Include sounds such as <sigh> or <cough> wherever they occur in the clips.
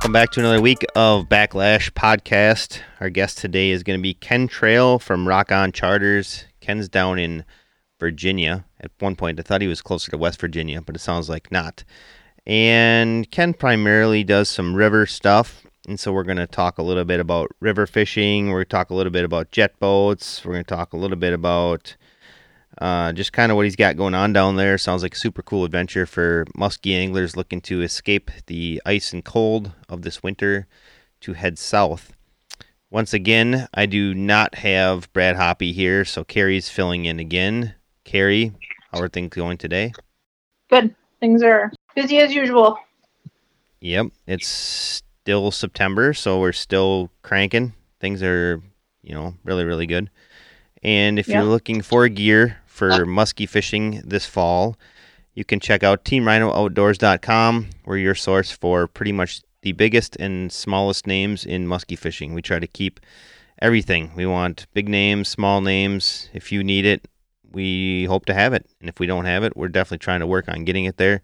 Welcome back to another week of Backlash Podcast. Our guest today is going to be Ken Trail from Rock On Charters. Ken's down in Virginia. At one point, I thought he was closer to West Virginia, but it sounds like not. And Ken primarily does some river stuff. And so we're going to talk a little bit about river fishing. We're going to talk a little bit about jet boats. We're going to talk a little bit about uh, just kind of what he's got going on down there. Sounds like a super cool adventure for muskie anglers looking to escape the ice and cold of this winter to head south. Once again, I do not have Brad Hoppy here, so Carrie's filling in again. Carrie, how are things going today? Good. Things are busy as usual. Yep, it's still September, so we're still cranking. Things are, you know, really, really good. And if Yep. you're looking for gear for muskie fishing this fall, you can check out teamrhinooutdoors.com. We're your source for pretty much the biggest and smallest names in muskie fishing. We try to keep everything. We want big names, small names. If you need it, we hope to have it. And if we don't have it, we're definitely trying to work on getting it there.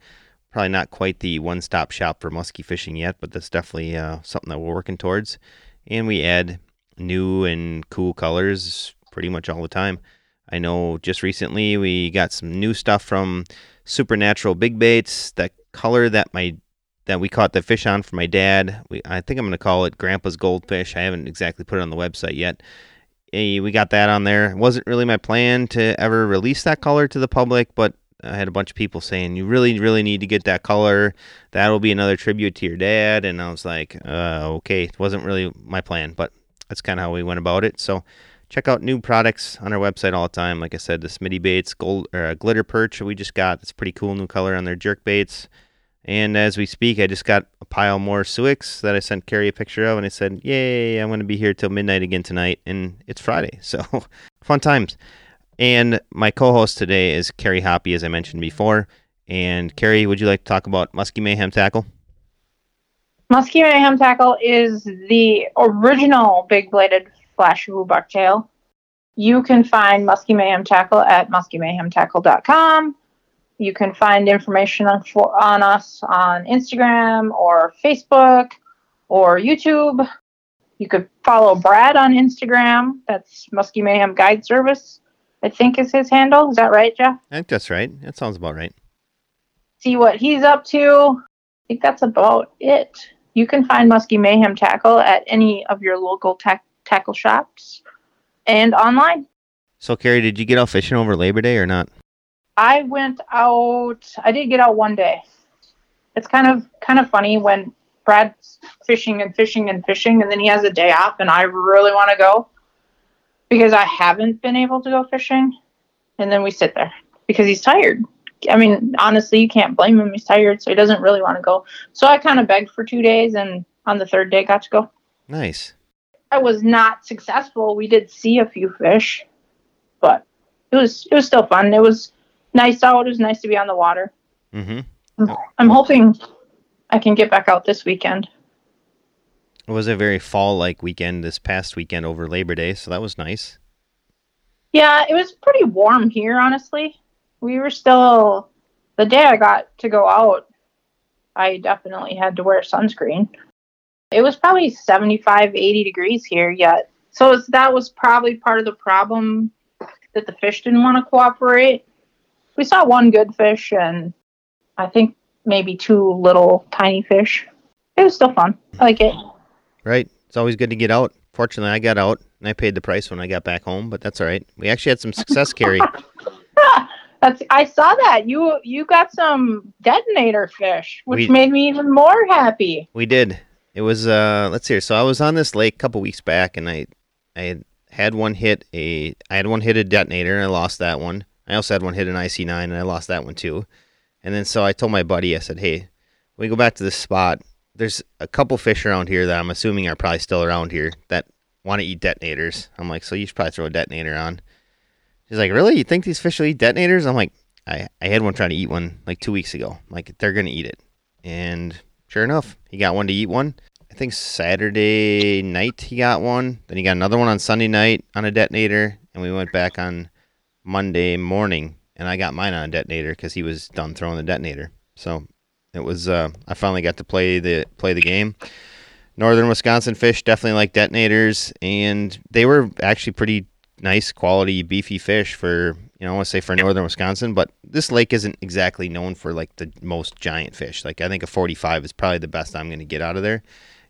Probably not quite the one stop shop for muskie fishing yet, but that's definitely uh, something that we're working towards. And we add new and cool colors pretty much all the time. I know just recently we got some new stuff from Supernatural Big Baits. That color that my that we caught the fish on for my dad. We I think I'm gonna call it Grandpa's Goldfish. I haven't exactly put it on the website yet. We got that on there. It wasn't really my plan to ever release that color to the public, but I had a bunch of people saying you really, really need to get that color. That'll be another tribute to your dad. And I was like, uh, okay, it wasn't really my plan, but that's kind of how we went about it. So check out new products on our website all the time. Like I said, the Smitty Baits gold or uh, glitter perch we just got. It's pretty cool new color on their jerk baits. And as we speak, I just got a pile more Suicks that I sent Carrie a picture of, and I said, "Yay! I'm going to be here till midnight again tonight." And it's Friday, <laughs> so fun times. And my co-host today is Carrie Hoppy, as I mentioned before. And Carrie, would you like to talk about Muskie Mayhem Tackle? Muskie Mayhem Tackle is the original big bladed flash woo bucktail. You can find Muskie Mayhem Tackle at muskiemayhemtackle.com. You can find information on, for, on us on Instagram or Facebook or YouTube. You could follow Brad on Instagram. That's Muskie Mayhem Guide Service, I think is his handle. Is that right, Jeff? I think that's right. That sounds about right. see what he's up to. I think that's about it. You can find Muskie Mayhem Tackle at any of your local tack tackle shops and online. So, Carrie, did you get out fishing over Labor Day or not? I went out. I did get out one day. It's kind of kind of funny when Brad's fishing and fishing and fishing, and then he has a day off, and I really want to go because I haven't been able to go fishing, and then we sit there because he's tired. I mean, honestly, you can't blame him. He's tired, so he doesn't really want to go. So I kind of begged for two days, and on the third day, got to go. Nice. I was not successful. We did see a few fish, but it was it was still fun. It was nice out. It was nice to be on the water. Mm-hmm. I'm hoping I can get back out this weekend. It was a very fall-like weekend this past weekend over Labor Day, so that was nice. Yeah, it was pretty warm here, honestly. We were still the day I got to go out, I definitely had to wear sunscreen. It was probably 75, 80 degrees here yet. So that was probably part of the problem that the fish didn't want to cooperate. We saw one good fish and I think maybe two little tiny fish. It was still fun. I like it. Right. It's always good to get out. Fortunately, I got out and I paid the price when I got back home, but that's all right. We actually had some success, Carrie. <laughs> That's I saw that. You you got some detonator fish, which We- made me even more happy. We did. It was uh let's see here. So I was on this lake a couple weeks back and I I had, one hit a I had one hit a detonator and I lost that one. I also had one hit an IC nine and I lost that one too. And then so I told my buddy, I said, Hey, we go back to this spot, there's a couple fish around here that I'm assuming are probably still around here that want to eat detonators. I'm like, so you should probably throw a detonator on. He's like, Really? You think these fish will eat detonators? I'm like, I, I had one trying to eat one like two weeks ago. I'm like, they're gonna eat it. And sure enough, he got one to eat one. I think Saturday night he got one. Then he got another one on Sunday night on a detonator, and we went back on Monday morning, and I got mine on a detonator because he was done throwing the detonator. So it was. Uh, I finally got to play the play the game. northern Wisconsin fish definitely like detonators, and they were actually pretty nice quality beefy fish for you know I want to say for northern Wisconsin. But this lake isn't exactly known for like the most giant fish. Like I think a 45 is probably the best I'm going to get out of there.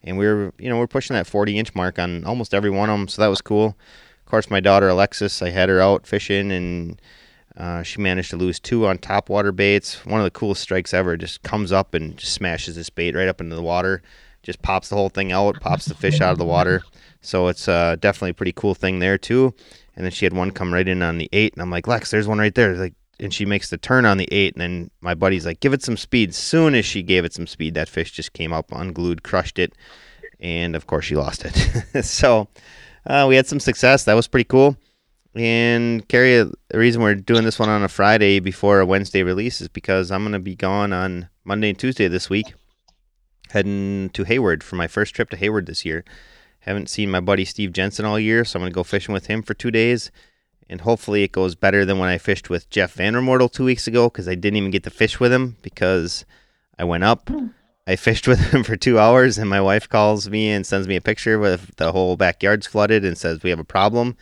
And we were you know we're pushing that 40 inch mark on almost every one of them, so that was cool. Of course, my daughter Alexis, I had her out fishing and. Uh, she managed to lose two on top water baits. One of the coolest strikes ever. Just comes up and just smashes this bait right up into the water just pops the whole thing out, pops the fish out of the water. So it's uh, definitely a pretty cool thing there too. And then she had one come right in on the eight, and I'm like, Lex, there's one right there. Like, and she makes the turn on the eight, and then my buddy's like, give it some speed. Soon as she gave it some speed, that fish just came up unglued, crushed it, and of course she lost it. <laughs> so uh, we had some success. That was pretty cool. And Carrie, the reason we're doing this one on a Friday before a Wednesday release is because I'm going to be gone on Monday and Tuesday this week heading to Hayward for my first trip to Hayward this year. Haven't seen my buddy Steve Jensen all year, so I'm going to go fishing with him for two days. And hopefully it goes better than when I fished with Jeff Vandermortel two weeks ago because I didn't even get to fish with him because I went up. I fished <laughs> with him for two hours, and my wife calls me and sends me a picture with the whole backyard's flooded and says we have a problem,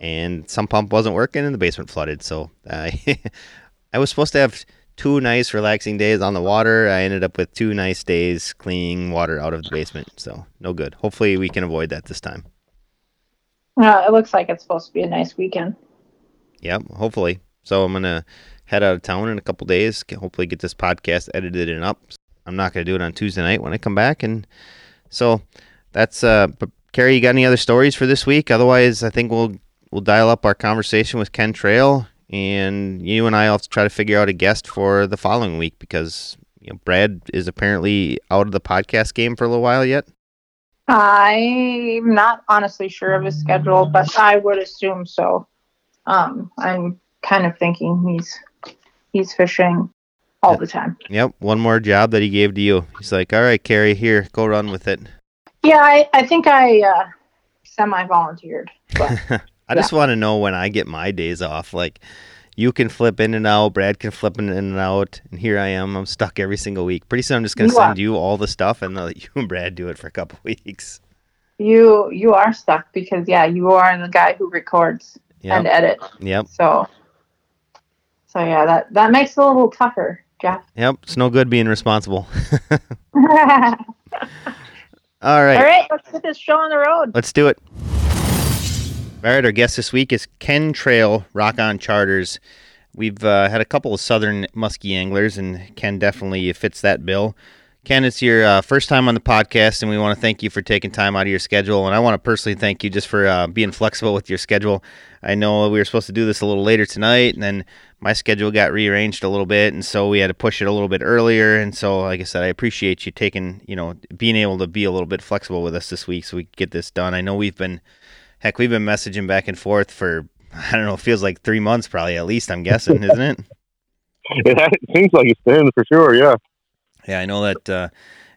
and some pump wasn't working and the basement flooded. So I, <laughs> I was supposed to have two nice relaxing days on the water. I ended up with two nice days cleaning water out of the basement. So no good. Hopefully we can avoid that this time. Uh, it looks like it's supposed to be a nice weekend. Yep, hopefully. So I'm gonna head out of town in a couple days. Hopefully get this podcast edited and up. I'm not gonna do it on Tuesday night when I come back, and so that's. Uh, but Carrie, you got any other stories for this week? Otherwise, I think we'll we'll dial up our conversation with Ken Trail and you and I will try to figure out a guest for the following week because you know, Brad is apparently out of the podcast game for a little while yet. I'm not honestly sure of his schedule, but I would assume so. Um, I'm kind of thinking he's he's fishing all the time. Yep, one more job that he gave to you. He's like, "All right, Carrie, here, go run with it." Yeah, I, I think I uh, semi volunteered. But <laughs> I just want to know when I get my days off. Like, you can flip in and out, Brad can flip in and out, and here I am. I'm stuck every single week. Pretty soon, I'm just gonna send are. you all the stuff, and let you and Brad do it for a couple <laughs> weeks. You you are stuck because yeah, you are the guy who records yep. and edit. Yep. So so yeah, that that makes it a little tougher, Jeff. Yep, it's no good being responsible. <laughs> <laughs> all right. All right, let's get this show on the road. Let's do it. All right, our guest this week is Ken Trail, Rock On Charters. We've uh, had a couple of southern muskie anglers, and Ken definitely fits that bill. Ken, it's your uh, first time on the podcast, and we want to thank you for taking time out of your schedule. And I want to personally thank you just for uh, being flexible with your schedule. I know we were supposed to do this a little later tonight, and then my schedule got rearranged a little bit, and so we had to push it a little bit earlier. And so, like I said, I appreciate you taking, you know, being able to be a little bit flexible with us this week so we get this done. I know we've been Heck, we've been messaging back and forth for <laughs> I don't know, feels like three months probably at least. I'm guessing, <laughs> isn't it? It seems like it's been for sure. Yeah. Yeah, I know that uh,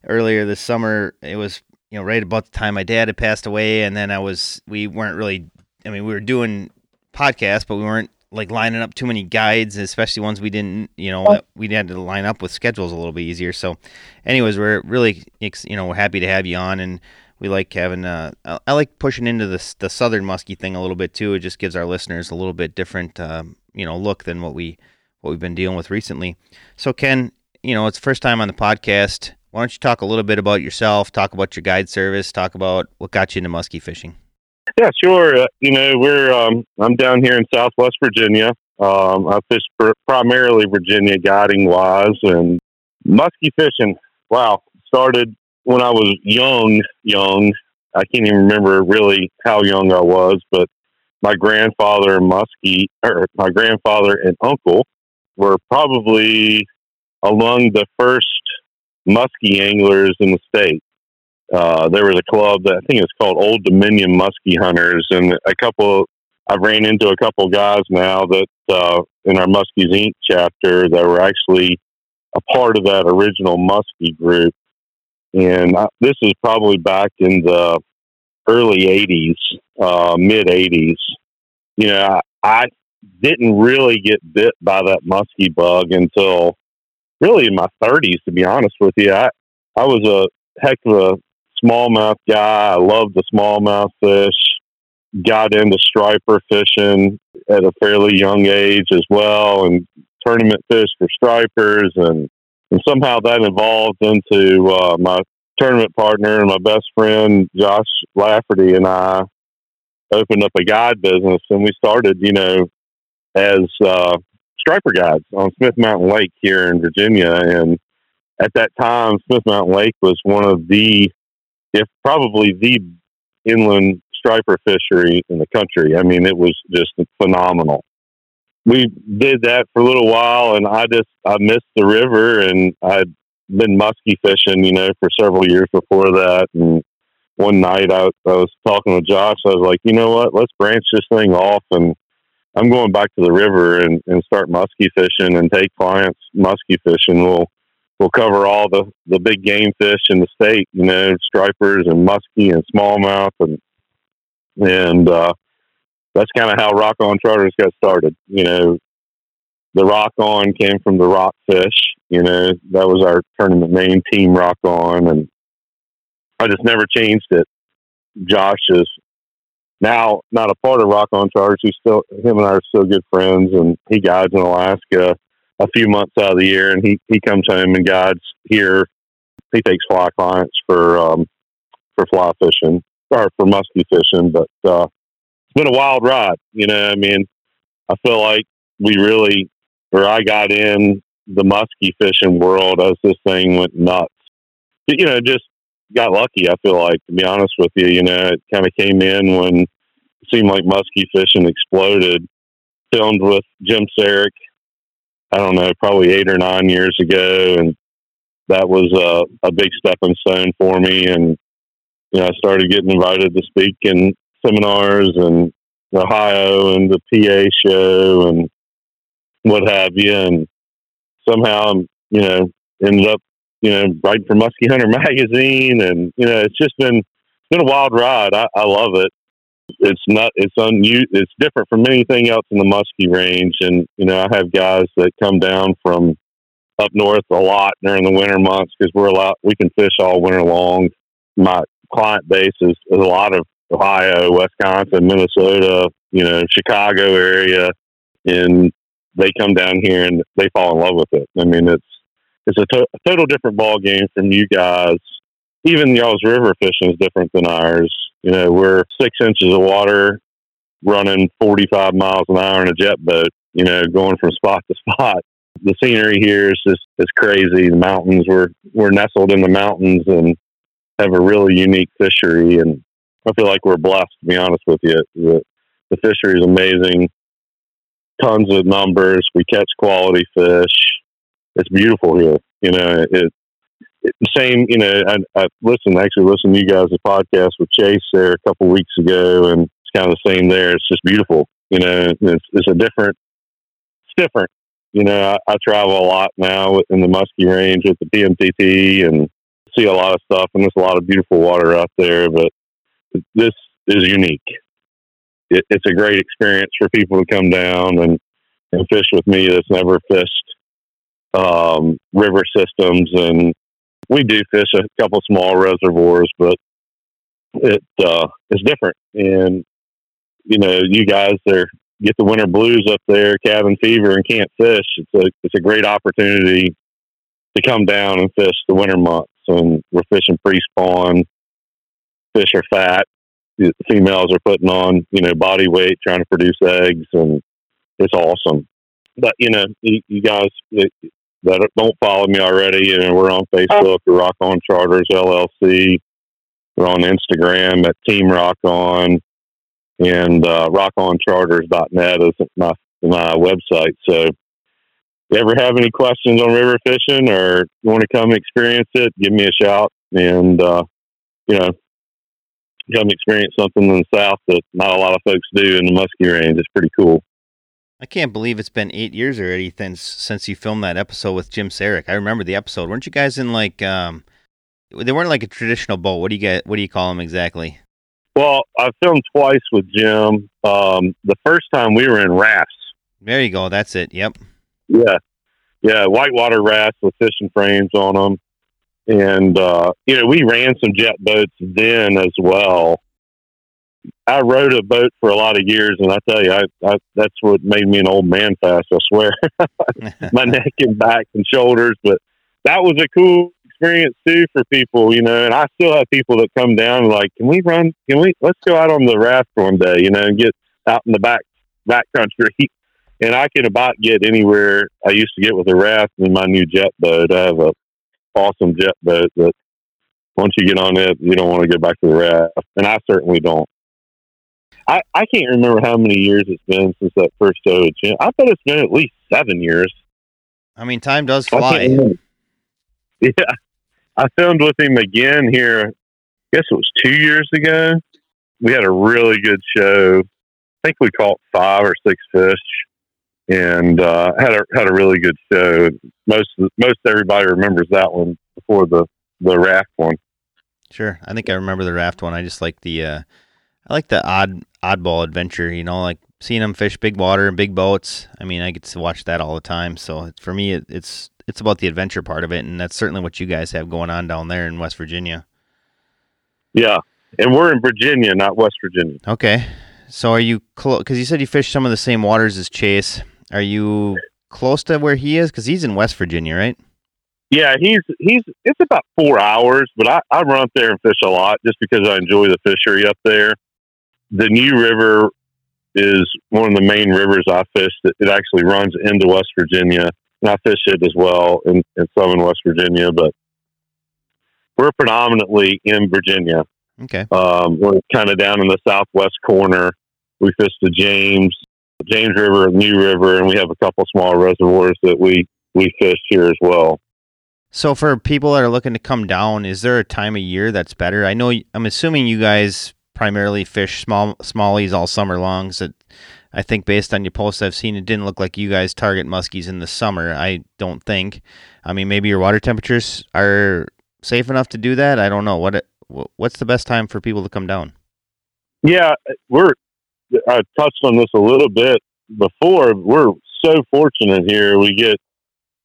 earlier this summer it was you know right about the time my dad had passed away, and then I was we weren't really. I mean, we were doing podcasts, but we weren't like lining up too many guides, especially ones we didn't, you know, we had to line up with schedules a little bit easier. So, anyways, we're really, you know, we're happy to have you on, and we like having uh, I like pushing into the the southern muskie thing a little bit too. It just gives our listeners a little bit different um, you know look than what we what we've been dealing with recently. So Ken, you know, it's first time on the podcast. Why don't you talk a little bit about yourself? Talk about your guide service. Talk about what got you into muskie fishing. Yeah, sure. Uh, you know, we're um, I'm down here in Southwest Virginia. Um, I fish pr- primarily Virginia guiding wise and muskie fishing. Wow, started when I was young, young, I can't even remember really how young I was, but my grandfather and Muskie, or my grandfather and uncle were probably among the first muskie anglers in the state. Uh, there was a club that I think it's called Old Dominion Muskie Hunters, and a couple. I've ran into a couple guys now that uh, in our Muskies Inc. chapter that were actually a part of that original muskie group and I, this is probably back in the early 80s, uh, mid 80s. You know, I, I didn't really get bit by that musky bug until really in my 30s, to be honest with you. I, I was a heck of a smallmouth guy. I loved the smallmouth fish. Got into striper fishing at a fairly young age as well, and tournament fish for stripers, and and somehow that evolved into uh, my tournament partner and my best friend Josh Lafferty and I opened up a guide business, and we started, you know, as uh, striper guides on Smith Mountain Lake here in Virginia, and at that time, Smith Mountain Lake was one of the, if probably the inland striper fishery in the country. I mean, it was just phenomenal. We did that for a little while, and I just I missed the river, and I'd been musky fishing, you know, for several years before that. And one night I, I was talking with Josh. I was like, you know what? Let's branch this thing off, and I'm going back to the river and, and start musky fishing and take clients musky fishing. We'll we'll cover all the the big game fish in the state, you know, stripers and muskie and smallmouth and and uh, that's kind of how Rock On Charters got started. You know, the Rock On came from the Rock Fish. You know, that was our tournament name, Team Rock On, and I just never changed it. Josh is now not a part of Rock On Charters. He's still him and I are still good friends, and he guides in Alaska a few months out of the year, and he he comes home and guides here. He takes fly clients for um, for fly fishing or for musky fishing, but uh, been a wild ride. You know, I mean, I feel like we really, or I got in the musky fishing world as this thing went nuts. You know, just got lucky. I feel like, to be honest with you, you know, it kind of came in when it seemed like musky fishing exploded. Filmed with Jim Saric I don't know, probably eight or nine years ago, and that was a, a big stepping stone for me. And you know, I started getting invited to speak in seminars in Ohio and the PA show and what have you. And somehow, you know, ended up, you know, writing for Muskie Hunter <laughs> magazine, and you know, it's just been it's been a wild ride. I, I love it it's not it's un it's different from anything else in the muskie range and you know i have guys that come down from up north a lot during the winter months because we're a lot we can fish all winter long my client base is, is a lot of ohio wisconsin minnesota you know chicago area and they come down here and they fall in love with it i mean it's it's a, to- a total different ball game from you guys even y'all's river fishing is different than ours you know, we're six inches of water running 45 miles an hour in a jet boat, you know, going from spot to spot. The scenery here is just is crazy. The mountains, we're, we're nestled in the mountains and have a really unique fishery. And I feel like we're blessed, to be honest with you. The, the fishery is amazing. Tons of numbers. We catch quality fish. It's beautiful here. You know, it, same, you know, I, I listened, actually listened to you guys' podcast with Chase there a couple weeks ago, and it's kind of the same there. It's just beautiful, you know, it's, it's a different, it's different. You know, I, I travel a lot now in the Muskie Range with the PMTT and see a lot of stuff, and there's a lot of beautiful water out there, but this is unique. It, it's a great experience for people to come down and, and fish with me that's never fished um, river systems and we do fish a couple small reservoirs, but it uh, it's different. And you know, you guys there get the winter blues up there, cabin fever, and can't fish. It's a it's a great opportunity to come down and fish the winter months. And we're fishing pre spawn. Fish are fat. Females are putting on you know body weight, trying to produce eggs, and it's awesome. But you know, you, you guys, that don't follow me already, you know, we're on Facebook, Rock On Charters LLC. We're on Instagram at Team Rock On, and uh, rockoncharters.net is my my website. So, if you ever have any questions on river fishing or want to come experience it, give me a shout, and uh, you know, come experience something in the south that not a lot of folks do in the muskie range. It's pretty cool. I can't believe it's been eight years already since since you filmed that episode with Jim Saric. I remember the episode. weren't you guys in like um? They weren't like a traditional boat. What do you get? What do you call them exactly? Well, I filmed twice with Jim. Um, the first time we were in rafts. There you go. That's it. Yep. Yeah, yeah, whitewater rafts with fishing frames on them. And uh, you know we ran some jet boats then as well. I rode a boat for a lot of years, and I tell you, I, I that's what made me an old man fast. I swear, <laughs> my neck and back and shoulders. But that was a cool experience too for people, you know. And I still have people that come down like, can we run? Can we? Let's go out on the raft one day, you know, and get out in the back back country. <laughs> And I can about get anywhere I used to get with a raft in my new jet boat. I have a awesome jet boat that once you get on it, you don't want to go back to the raft, and I certainly don't. I, I can't remember how many years it's been since that first show. I bet it's been at least seven years. I mean, time does fly. <laughs> Yeah, I filmed with him again here. I guess it was two years ago. We had a really good show. I think we caught five or six fish, and uh, had a had a really good show. Most most everybody remembers that one before the the raft one. Sure, I think I remember the raft one. I just like the uh, I like the odd oddball adventure. You know, like seeing them fish big water and big boats. I mean, I get to watch that all the time. So for me, it, it's it's about the adventure part of it, and that's certainly what you guys have going on down there in West Virginia. Yeah, and we're in Virginia, not West Virginia. Okay, so are you close? Because you said you fish some of the same waters as Chase. Are you close to where he is? Because he's in West Virginia, right? Yeah, he's he's. It's about four hours, but I, I run up there and fish a lot just because I enjoy the fishery up there. The New River is one of the main rivers I fish. It, it actually runs into West Virginia, and I fish it as well in, in southern West Virginia. But we're predominantly in Virginia. Okay. Um, we're kind of down in the southwest corner. We fish the James, James River, New River, and we have a couple small reservoirs that we we fish here as well. So for people that are looking to come down, is there a time of year that's better? I know I'm assuming you guys primarily fish small smallies all summer long. So I think based on your posts I've seen, it didn't look like you guys target muskies in the summer. I don't think. I mean, maybe your water temperatures are safe enough to do that. I don't know. What it, what's the best time for people to come down? Yeah, we're. I touched on this a little bit before. We're so fortunate here. We get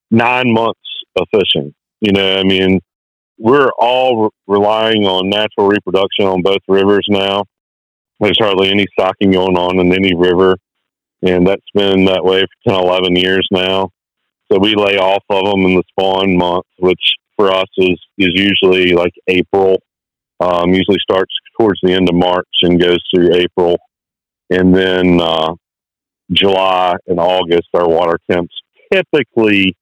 nine months of fishing. You know, I mean, we're all re- relying on natural reproduction on both rivers now. There's hardly any stocking going on in any river, and that's been that way for 10, 11 years now. So we lay off of them in the spawn month, which for us is, is usually like April. Um, usually starts towards the end of March and goes through April. And then uh, July and August, our water temps typically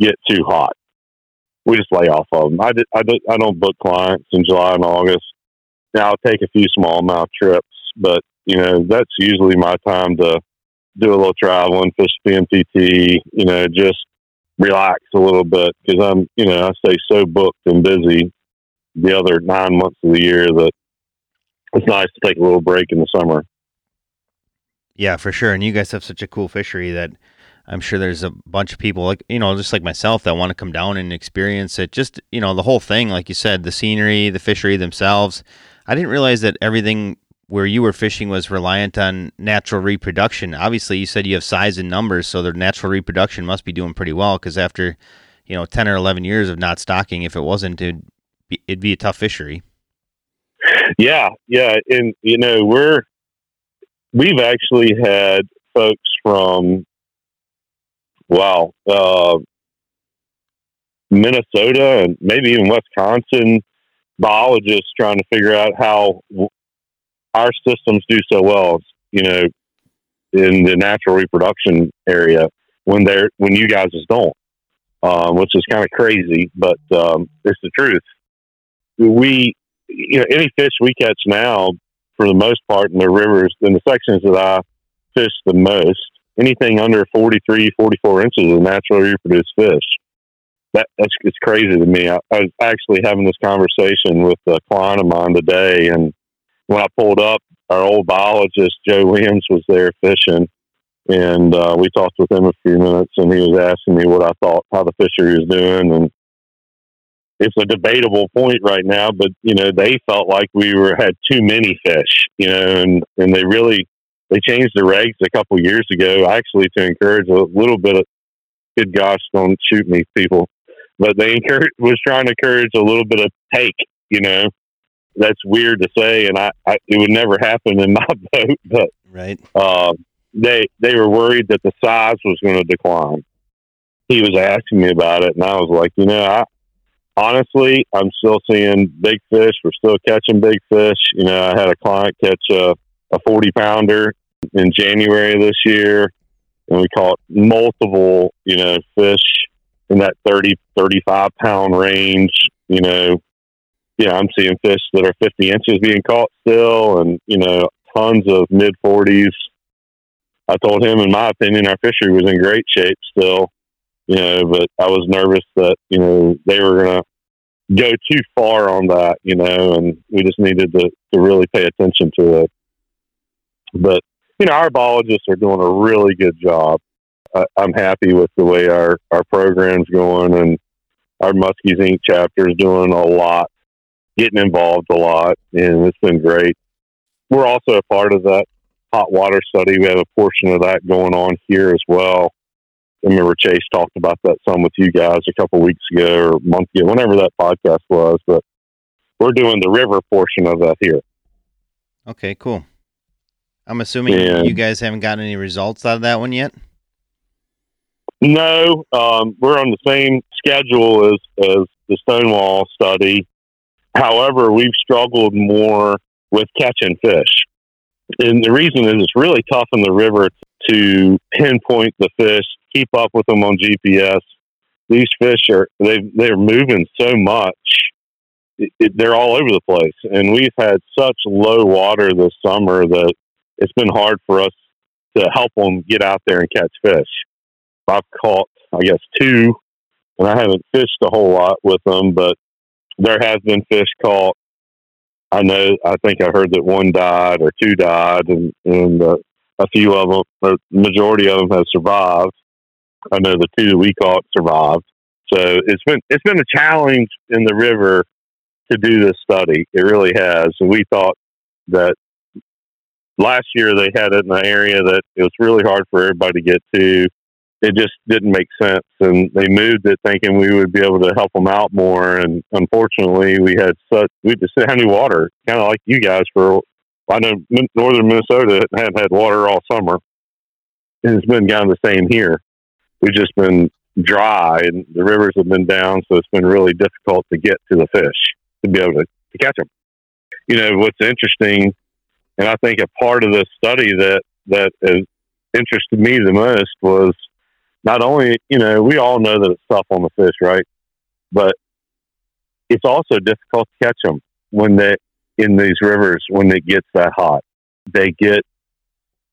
get too hot we just lay off of them. I, did, I, did, I don't book clients in July and August. Now I'll take a few small amount trips, but you know that's usually my time to do a little traveling, fish PMTT, you know, just relax a little bit because I'm, you know, I stay so booked and busy the other nine months of the year that it's nice to take a little break in the summer. Yeah, for sure. And you guys have such a cool fishery that I'm sure there's a bunch of people like you know just like myself that want to come down and experience it. Just you know the whole thing, like you said, the scenery, the fishery themselves. I didn't realize that everything where you were fishing was reliant on natural reproduction. Obviously, you said you have size and numbers, so their natural reproduction must be doing pretty well. Because after you know ten or eleven years of not stocking, if it wasn't, it'd be, it'd be a tough fishery. Yeah, yeah, and you know we're we've actually had folks from wow, uh, Minnesota and maybe even Wisconsin biologists trying to figure out how our systems do so well, you know, in the natural reproduction area when they're when you guys don't, um, which is kind of crazy, but um, it's the truth. We, you know, any fish we catch now, for the most part, in the rivers, in the sections that I fish the most, anything under 43, 44 inches is a naturally reproduced fish. That, that's it's crazy to me. I, I was actually having this conversation with a client of mine today, and when I pulled up, our old biologist Joe Williams was there fishing, and uh, we talked with him a few minutes, and he was asking me what I thought how the fishery was doing, and it's a debatable point right now, but you know they felt like we were had too many fish, you know, and and they really they changed the regs a couple years ago, actually to encourage a little bit of good gosh, don't shoot me, people. but they encourage, was trying to encourage a little bit of take. You know, that's weird to say, and I, I it would never happen in <laughs> my boat. But right, uh, they they were worried that the size was going to decline. He was asking me about it, and I was like, you know, I honestly, I'm still seeing big fish. We're still catching big fish. You know, I had a client catch a, a 40 pounder in January this year, and we caught multiple, you know, fish in that 30, 35 pound range. You know, yeah, I'm seeing fish that are 50 inches being caught still, and, you know, tons of mid 40s. I told him, in my opinion, our fishery was in great shape still you know, but I was nervous that, you know, they were going to go too far on that, you know, and we just needed to, to really pay attention to it. But, you know, our biologists are doing a really good job. I, I'm happy with the way our, our program's going and our Muskies Inc. chapter is doing a lot, getting involved a lot, and it's been great. We're also a part of that hot water study. We have a portion of that going on here as well I remember Chase talked about that some with you guys a couple weeks ago or a month ago, whenever that podcast was. But we're doing the river portion of that here. Okay, cool. I'm assuming and, you guys haven't gotten any results out of that one yet. No, um, we're on the same schedule as as the Stonewall study. However, we've struggled more with catching fish, and the reason is it's really tough in the river to pinpoint the fish keep up with them on GPS. These fish are they they're moving so much. It, it, they're all over the place, and we've had such low water this summer that it's been hard for us to help them get out there and catch fish. I've caught, I guess, two, and I haven't fished a whole lot with them, but there has been fish caught. I know, I think I heard that one died or two died, and, and uh, a few of them, the majority of them have survived. I know the two that we caught survived. So it's been it's been a challenge in the river to do this study. It really has. And we thought that last year they had it in an area that it was really hard for everybody to get to. It just didn't make sense, and they moved it thinking we would be able to help them out more. And unfortunately, we had such we just didn't have any water, kind of like you guys. For I know northern Minnesota hadn't had water all summer, and it's been kind of the same here we've just been dry and the rivers have been down, so it's been really difficult to get to the fish to be able to, to catch them. You know, what's interesting, and I think a part of this study that that has interested me the most was not only, you know, we all know that it's tough on the fish, right? But it's also difficult to catch them when they in these rivers when it gets that hot. They get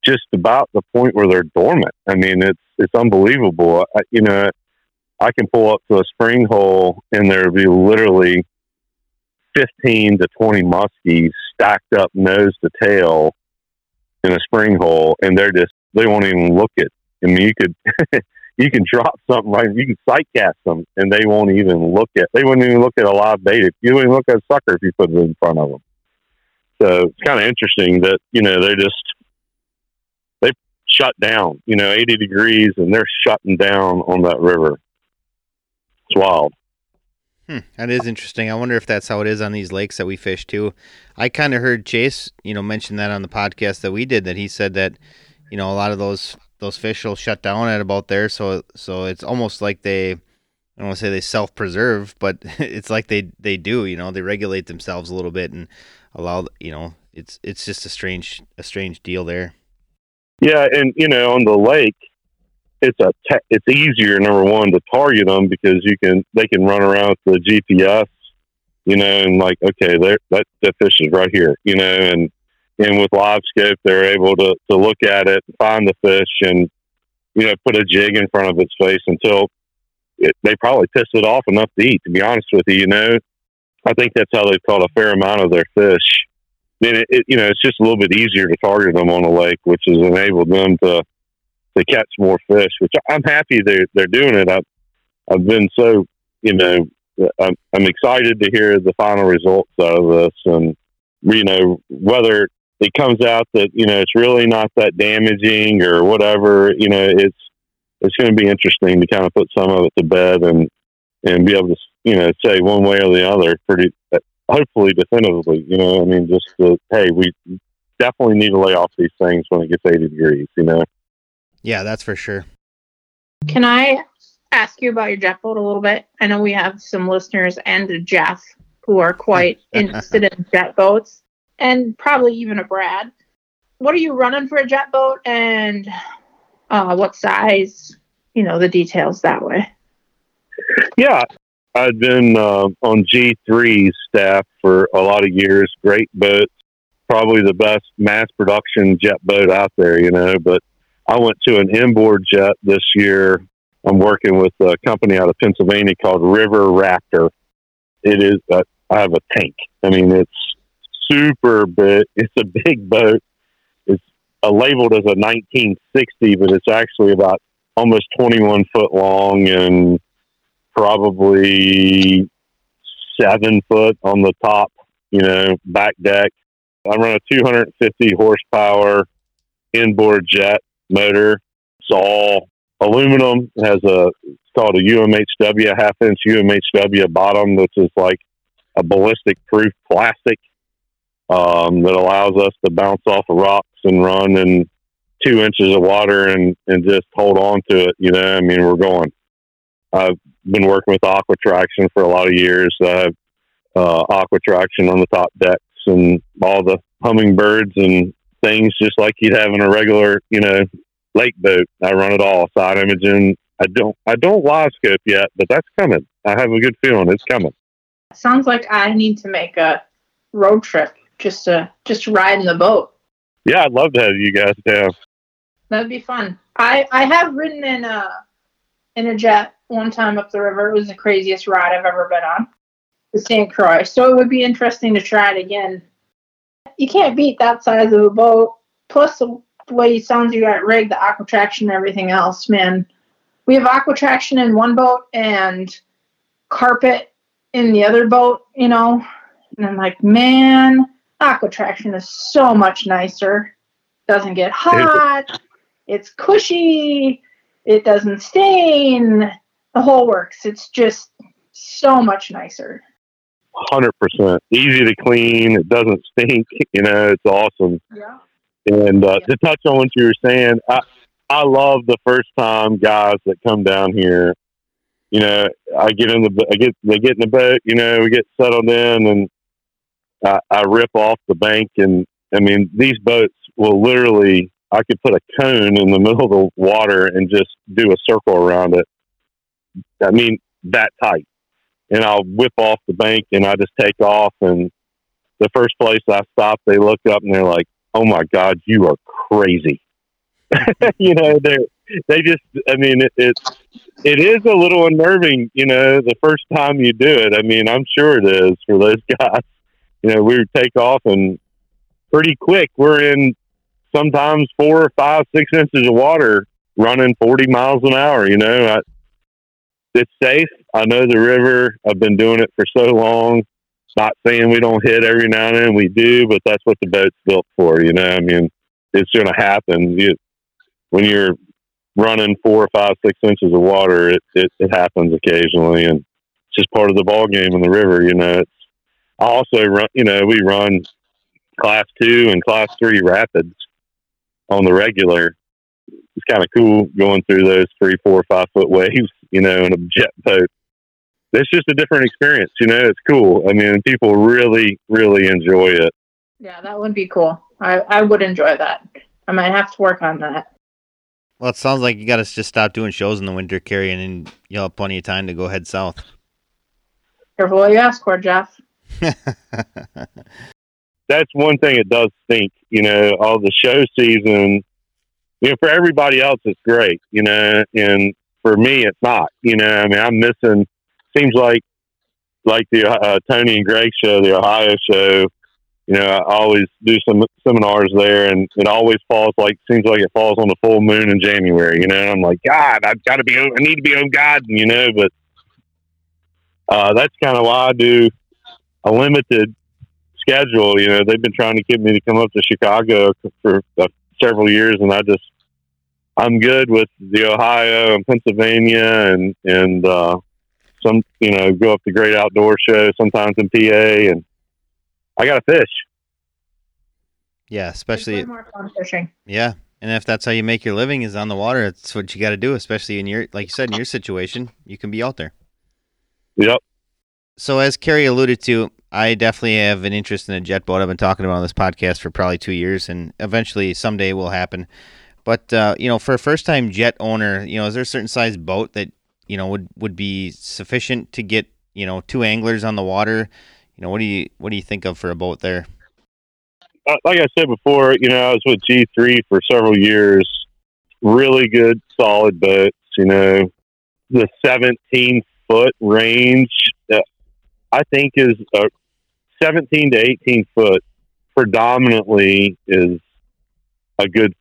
just about the point where they're dormant. I mean, it's it's unbelievable. I, you know, I can pull up to a spring hole and there will be literally fifteen to twenty muskies stacked up nose to tail in a spring hole, and they're just they won't even look at. I mean, you could <laughs> you can drop something right, you can sight cast them, and they won't even look at. They wouldn't even look at a live bait. If you wouldn't look at a sucker if you put it in front of them. So it's kind of interesting that you know they just they shut down, you know, 80 degrees and they're shutting down on that river. It's wild. Hmm, that is interesting. I wonder if that's how it is on these lakes that we fish too. I kind of heard Chase, you know, mention that on the podcast that we did that he said that, you know, a lot of those those fish will shut down at about there. So so it's almost like they, I don't want to say they self preserve, but <laughs> it's like they they do. You know, they regulate themselves a little bit and allow. You know, it's it's just a strange a strange deal there. Yeah, and you know, on the lake, it's a te- it's easier number one to target them because you can they can run around with the GPS, you know, and like okay, there that that fish is right here, you know, and and with live scope they're able to to look at it, find the fish, and you know, put a jig in front of its face until it, they probably piss it off enough to eat. To be honest with you, you know, I think that's how they've caught a fair amount of their fish then it, it, you know it's just a little bit easier to target them on a lake, which has enabled them to to catch more fish. Which I'm happy they're they're doing it. I've I've been so you know I'm, I'm excited to hear the final results out of this, and you know whether it comes out that you know it's really not that damaging or whatever. You know it's it's going to be interesting to kind of put some of it to bed and and be able to you know say one way or the other pretty hopefully definitively. You know, I mean, just the hey, we definitely need to lay off these things when it gets 80 degrees. You know. Yeah, that's for sure. Can I ask you about your jet boat a little bit? I know we have some listeners and Jeff who are quite <laughs> interested in jet boats, and probably even a Brad. What are you running for a jet boat, and uh, what size? You know the details that way. Yeah, I've been uh, on G3 staff for a lot of years. Great boat, probably the best mass production jet boat out there, you know. But I went to an inboard jet this year. I'm working with a company out of Pennsylvania called River Raptor. It is, a, I have a tank. I mean, it's super big. It's a big boat. It's uh, labeled as a 1960, but it's actually about almost 21 foot long and probably seven foot on the top, you know, back deck. I run a 250 horsepower inboard jet motor. It's all aluminum. It has a it's called a UMHW, a half inch UMHW bottom, which is like a ballistic proof plastic um, that allows us to bounce off of rocks and run in two inches of water and, and just hold on to it. You know, I mean, we're going. I've been working with Aqua Traction for a lot of years. I have uh, Aqua Traction on the top decks and all the Humminbirds and things just like you'd have in a regular, you know, lake boat. I run it all side imaging. I don't, I don't live scope yet, but that's coming. I have a good feeling it's coming. Sounds like I need to make a road trip just to just ride in the boat. Yeah, I'd love to have you guys down. That'd be fun. I I have ridden in a in a jet one time up the river. It was the craziest ride I've ever been on. The St. Croix. So it would be interesting to try it again. You can't beat that size of a boat. Plus the way it sounds you got rigged, the aqua traction and everything else, man. We have aqua traction in one boat and carpet in the other boat, you know. And I'm like, man, aqua traction is so much nicer. Doesn't get hot. It's cushy. It doesn't stain. The whole works. It's just so much nicer. Hundred percent easy to clean. It doesn't <laughs> stink. You know, it's awesome. Yeah. And uh, to touch on what you were saying, I I love the first time guys that come down here. You know, I get in the I get they get in the boat. You know, we get settled in, and I, I rip off the bank. And I mean, these boats will literally. I could put a cone in the middle of the water and just do a circle around it. I mean, that tight. And I'll whip off the bank and I just take off. And the first place I stop, they look up and they're like, "Oh my God, you are crazy." <laughs> you know, they're, they just. I mean, it, it it is a little unnerving. You know, the first time you do it. I mean, I'm sure it is for those <laughs> guys. You know, we would take off and pretty quick we're in sometimes four or five, six inches of water running 40 miles an hour. You know, I, it's safe. I know the river. I've been doing it for so long. Not saying we don't hit every now and then, we do, but that's what the boat's built for. You know, I mean, it's going to happen. You, when you're running four or five, six inches of water, it, it, it happens occasionally, and it's just part of the ball game in the river. You know, it's I also run. You know, we run class two and class three rapids on the regular. It's kind of cool going through those three, four, five foot waves, <laughs> you know, in a jet boat. It's just a different experience, you know. It's cool. I mean, people really, really enjoy it. Yeah, that would be cool. I, I would enjoy that. I might have to work on that. Well, it sounds like you got to just stop doing shows in the winter, Carrie, and then you'll have plenty of time to go head south. Careful what you ask for, Jeff. <laughs> That's one thing it does stink, you know, all the show season. You know, for everybody else, it's great, you know, and for me, it's not. You know, I mean, I'm missing. Seems like like the uh, Tony and Greg show, the Ohio show. You know, I always do some seminars there, and it always falls like seems like it falls on the full moon in January. You know, and I'm like, God, I've got to be. I need to be on God. You know, but uh, that's kind of why I do a limited schedule. You know, they've been trying to get me to come up to Chicago for uh, several years, and I just I'm good with the Ohio and Pennsylvania and and uh, Some, you know, go up to Great Outdoor Show sometimes in PA, and I got to fish. Yeah, especially more fun fishing. yeah, and if that's how you make your living is on the water, that's what you got to do. Especially in your, like you said, in your situation, you can be out there. Yep. So as Carrie alluded to, I definitely have an interest in a jet boat. I've been talking about on this podcast for probably two years, and eventually someday will happen. But uh, you know, for a first-time jet owner, you know, is there a certain size boat that you know would would be sufficient to get you know two anglers on the water? You know, what do you what do you think of for a boat there? Uh, like I said before, you know, I was with G3 for several years. Really good, solid boats. You know, the 17 foot range, uh, I think, is uh, 17 to 18 foot predominantly is a good,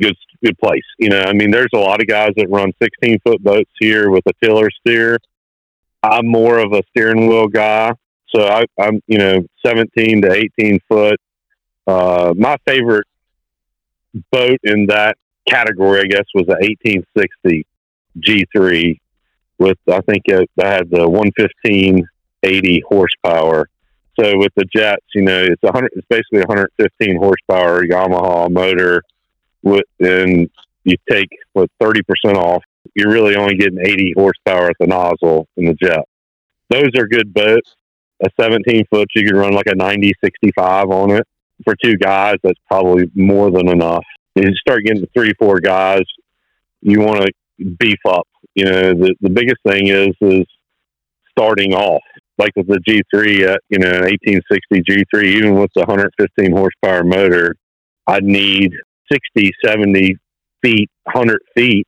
good, good place. You know, I mean, there's a lot of guys that run 16 foot boats here with a tiller steer. I'm more of a steering wheel guy. So I, I'm, you know, 17 to 18 foot uh, my favorite boat in that category, I guess, was the 1860 G3 with, I think it, I had the 115 80 horsepower. So with the jets, you know, it's 100, it's basically 115 horsepower Yamaha motor with, and you take what 30% off, you're really only getting 80 horsepower at the nozzle in the jet. Those are good boats. A 17 foot, you can run like a 90 65 on it for two guys, that's probably more than enough. You start getting to three, four guys, you want to beef up. You know, the, the biggest thing is is starting off. Like with the G3, at, you know, 1860 G3, even with the 115 horsepower motor, I'd need 60, 70 feet, 100 feet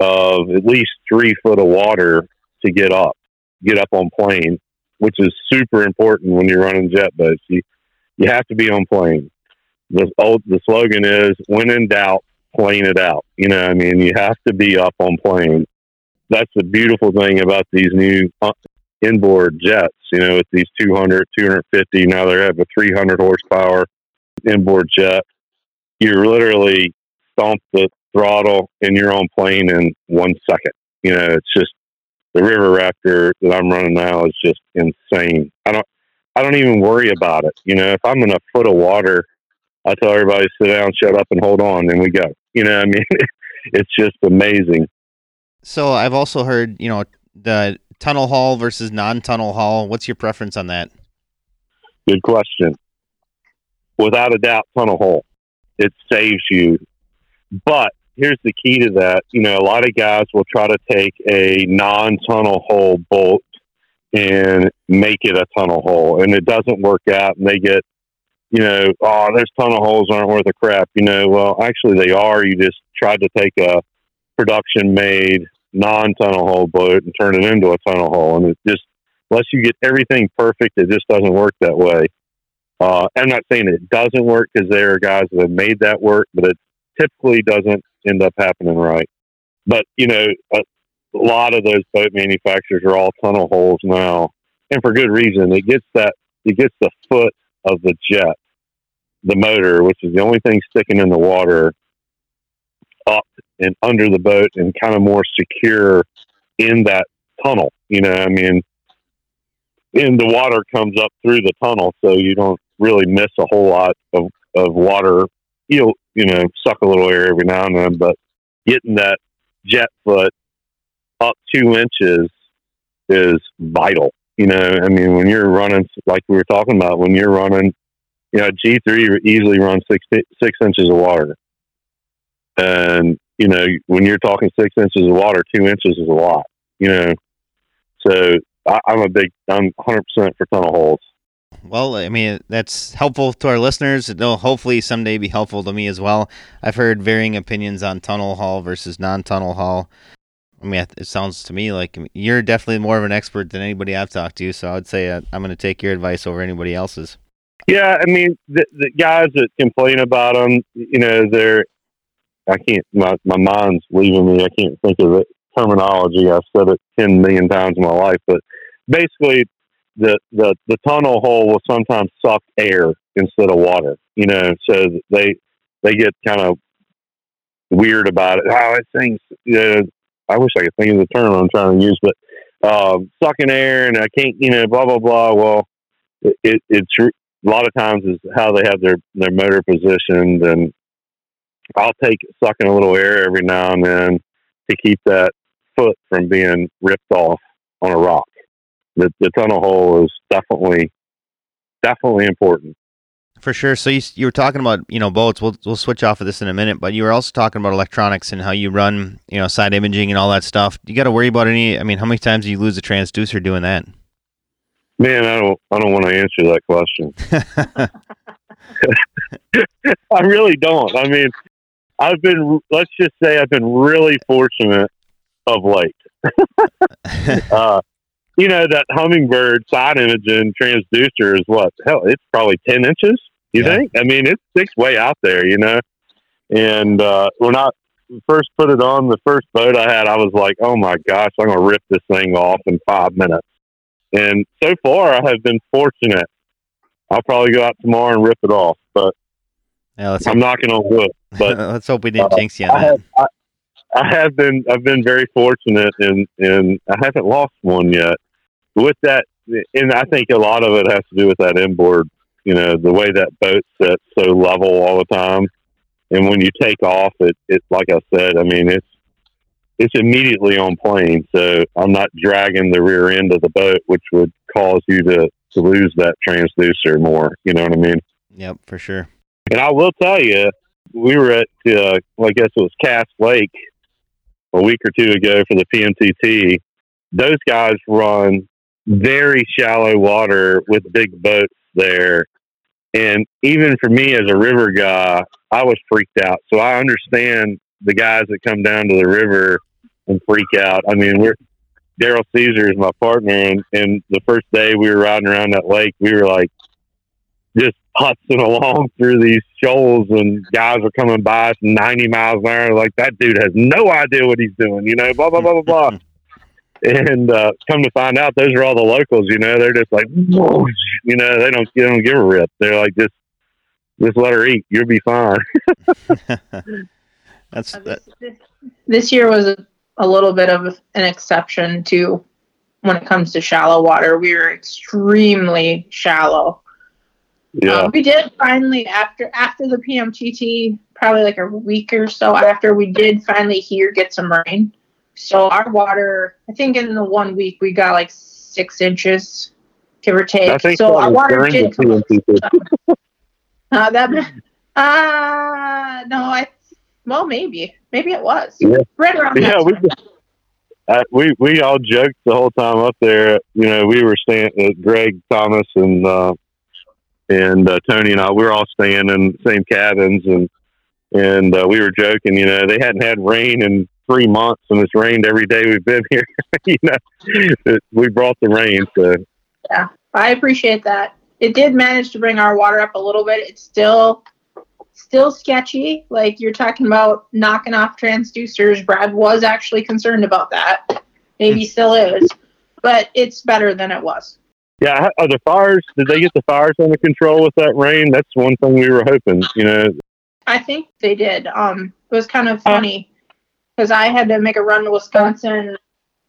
of at least three foot of water to get up, get up on plane, which is super important when you're running jet boats. You, you have to be on plane. The old the slogan is when in doubt, plane it out. You know, I mean, you have to be up on plane. That's the beautiful thing about these new uh, inboard jets. You know, with these 200, 250, now they have a 300 horsepower inboard jet. You literally stomp the throttle and you're on plane in one second. You know, it's just the River Raptor that I'm running now is just insane. I don't I don't even worry about it. You know, if I'm in a foot of water, I tell everybody sit down, shut up, and hold on, and we go. You know, I mean, <laughs> it's just amazing. So I've also heard, you know, the tunnel hull versus non-tunnel hull. What's your preference on that? Good question. Without a doubt, tunnel hull. It saves you. But here's the key to that. You know, a lot of guys will try to take a non-tunnel hull bolt and make it a tunnel hull, and it doesn't work out, and they get, you know, oh, there's tunnel hulls aren't worth a crap. You know, well, actually they are. You just tried to take a production made non tunnel hull boat and turn it into a tunnel hull, and it just unless you get everything perfect, it just doesn't work that way. Uh, I'm not saying it doesn't work because there are guys that have made that work, but it typically doesn't end up happening right. But you know, a, a lot of those boat manufacturers are all tunnel hulls now, and for good reason. It gets that it gets the foot of the jet, the motor, which is the only thing sticking in the water, up and under the boat, and kind of more secure in that tunnel. You know, I mean, and the water comes up through the tunnel, so you don't really miss a whole lot of, of water. You'll you know suck a little air every now and then, but getting that jet foot up two inches is vital. You know, I mean, when you're running, like we were talking about, when you're running, you know, G three easily runs six six inches of water, and you know, when you're talking six inches of water, two inches is a lot. You know, so I, I'm a big, I'm 100 percent for tunnel hulls. Well, I mean, that's helpful to our listeners. It'll hopefully someday be helpful to me as well. I've heard varying opinions on tunnel hull versus non-tunnel hull. I mean, it sounds to me like you're definitely more of an expert than anybody I've talked to. So I would say uh, I'm going to take your advice over anybody else's. Yeah, I mean, the, the guys that complain about them, you know, they're I can't. My my mind's leaving me. I can't think of the terminology. I've said it ten million times in my life, but basically, the the the tunnel hull will sometimes suck air instead of water. You know, so they they get kind of weird about it. Oh, it things. You know, I wish I could think of the term I'm trying to use, but um, sucking air and I can't, you know, blah blah blah. Well, it, it's a lot of times is how they have their their motor positioned, and I'll take sucking a little air every now and then to keep that foot from being ripped off on a rock. The the tunnel hull is definitely definitely important. For sure. So you, you were talking about you know boats. We'll we'll switch off of this in a minute, but you were also talking about electronics and how you run you know side imaging and all that stuff. You got to worry about any. I mean, how many times do you lose a transducer doing that? Man, I don't I don't want to answer that question. <laughs> <laughs> I really don't. I mean, I've been let's just say I've been really fortunate of late. <laughs> uh, you know that Humminbird side imaging transducer is what hell it's probably 10 inches you yeah. think? I mean it sticks way out there you know? And uh when i first put it on the first boat i had i was like oh my gosh i'm gonna rip this thing off in five minutes. And so far i have been fortunate. I'll probably go out tomorrow and rip it off yeah, i'm knocking on wood but <laughs> let's hope we didn't uh, jinx you on I have, I, I have been I've been very fortunate and and I haven't lost one yet with that, and I think a lot of it has to do with that inboard. You know, the way that boat sits so level all the time, and when you take off, it it like I said, I mean it's it's immediately on plane, so I'm not dragging the rear end of the boat, which would cause you to to lose that transducer more. You know what I mean? Yep, for sure. And I will tell you, we were at, uh, I guess it was Cass Lake a week or two ago for the PMTT. Those guys run very shallow water with big boats there. And even for me as a river guy, I was freaked out. So I understand the guys that come down to the river and freak out. I mean, we're Daryl Caesar is my partner, and, and the first day we were riding around that lake, we were like just putzing along through these shoals, and guys are coming by us 90 miles an hour. Like, that dude has no idea what he's doing, you know, blah, blah, blah, blah, blah. <laughs> and uh, come to find out, those are all the locals. You know, they're just like, Whoa. you know, they don't they don't give a rip. They're like, just just let her eat. You'll be fine. <laughs> <laughs> That's that. This year was a, a little bit of an exception to when it comes to shallow water. We were extremely shallow. Yeah. Um, we did finally after after the PMTT, probably like a week or so after, we did finally here get some rain. So our water, I think in the one week we got like six inches, give or take. so our water did come uh, that, uh, no, I, well, maybe, maybe it was yeah. right around. Yeah, we, uh, we we all joked the whole time up there. You know, we were staying. Uh, Greg Thomas and uh, and uh, Tony and I. We were all staying in the same cabins, and and uh, we were joking. You know, they hadn't had rain in three months and it's rained every day we've been <laughs> here. <laughs> you know, we brought the rain. So yeah, I appreciate that. It did manage to bring our water up a little bit. It's still still sketchy. Like you're talking about knocking off transducers. Brad was actually concerned about that. Maybe hmm. still is, but it's better than it was. Yeah, are the fires? Did they get the fires under control with that rain? That's one thing we were hoping. You know, I think they did. Um, it was kind of funny because I had to make a run to Wisconsin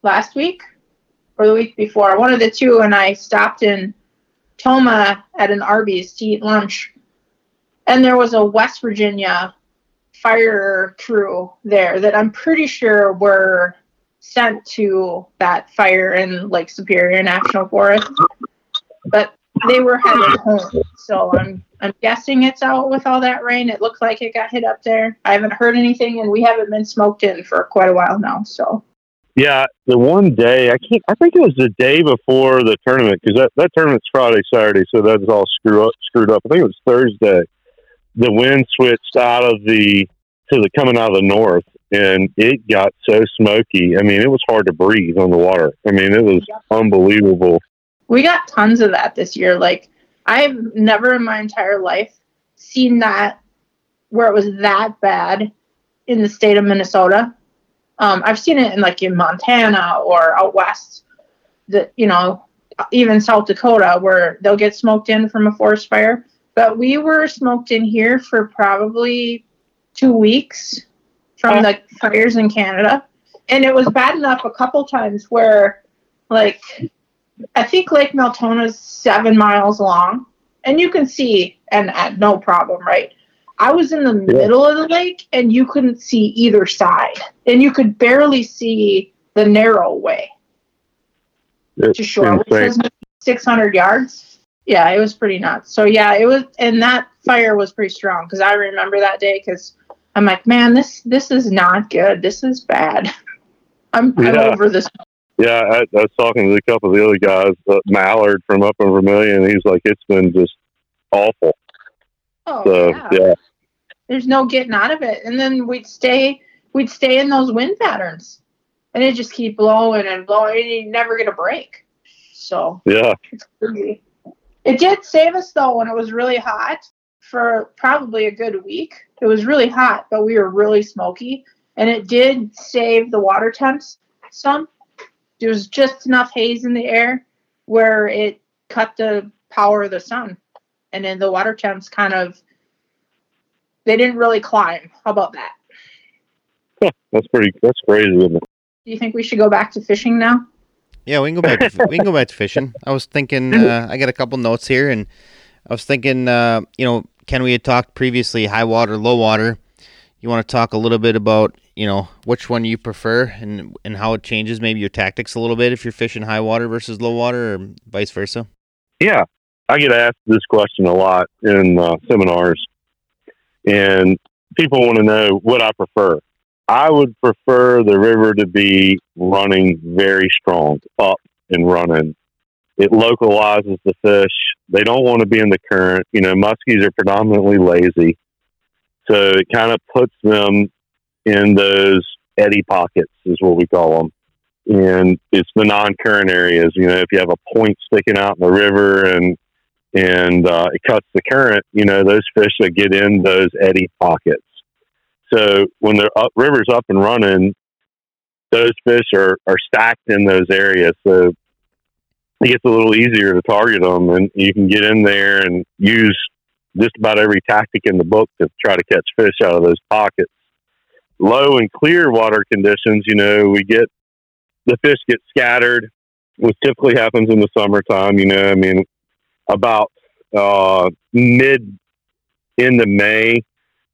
last week or the week before, one of the two, and I stopped in Tomah at an Arby's to eat lunch, and there was a West Virginia fire crew there that I'm pretty sure were sent to that fire in Lake Superior National Forest, but they were headed home. So I'm I'm guessing it's out with all that rain. It looked like it got hit up there. I haven't heard anything, and we haven't been smoked in for quite a while now. So. Yeah, the one day I can't. I think it was the day before the tournament because that, that tournament's Friday, Saturday, so that was all screwed up. Screwed up. I think it was Thursday. The wind switched out of the to the coming out of the north, and it got so smoky. I mean, it was hard to breathe on the water. I mean, it was unbelievable. We got tons of that this year. Like I've never in my entire life seen that where it was that bad in the state of Minnesota. Um, I've seen it in like in Montana or out west, that you know, even South Dakota, where they'll get smoked in from a forest fire. But we were smoked in here for probably two weeks from the fires in Canada, and it was bad enough a couple times where Like, I think Lake Meltona is seven miles long, and you can see and at no problem, right? I was in the yeah. middle of the lake, and you couldn't see either side, and you could barely see the narrow way it's to shore, which was 600 yards. Yeah, it was pretty nuts. So yeah, it was, and that fire was pretty strong because I remember that day because I'm like, man, this this is not good. This is bad. <laughs> I'm, yeah. I'm over this. Yeah, I, I, was talking to a couple of the other guys, uh, Mallard from up in Vermilion. he's like, it's been just awful. Oh, so, yeah. yeah. There's no getting out of it. And then we'd stay, we'd stay in those wind patterns, and it just keep blowing and blowing, and you never get a break. So yeah, it's crazy. It did save us though when it was really hot for probably a good week. It was really hot, but we were really smoky, and it did save the water temps some. There was just enough haze in the air where it cut the power of the sun, and then the water temps kind of they didn't really climb. How about that? Huh, that's pretty. That's crazy, isn't it? Do you think we should go back to fishing now? Yeah, we can go back. To, we can go back to fishing. I was thinking. <laughs> Uh, I got a couple notes here, and I was thinking. Uh, you know, Ken, we had talked previously high water, low water. You want to talk a little bit about you know which one you prefer and and how it changes maybe your tactics a little bit if you're fishing high water versus low water or vice versa. Yeah, I get asked this question a lot in uh, seminars, and people want to know what I prefer. I would prefer the river to be running very strong, up and running. It localizes the fish. They don't want to be in the current. You know, muskies are predominantly lazy. So it kind of puts them in those eddy pockets, is what we call them. And it's the non-current areas. You know, if you have a point sticking out in the river and and uh, it cuts the current, you know, those fish that get in those eddy pockets. So when the up, river's up and running, those fish are, are stacked in those areas. So it gets a little easier to target them, and you can get in there and use just about every tactic in the book to try to catch fish out of those pockets. Low and clear water conditions, you know, we get the fish get scattered, which typically happens in the summertime. You know, I mean, about uh, mid into May,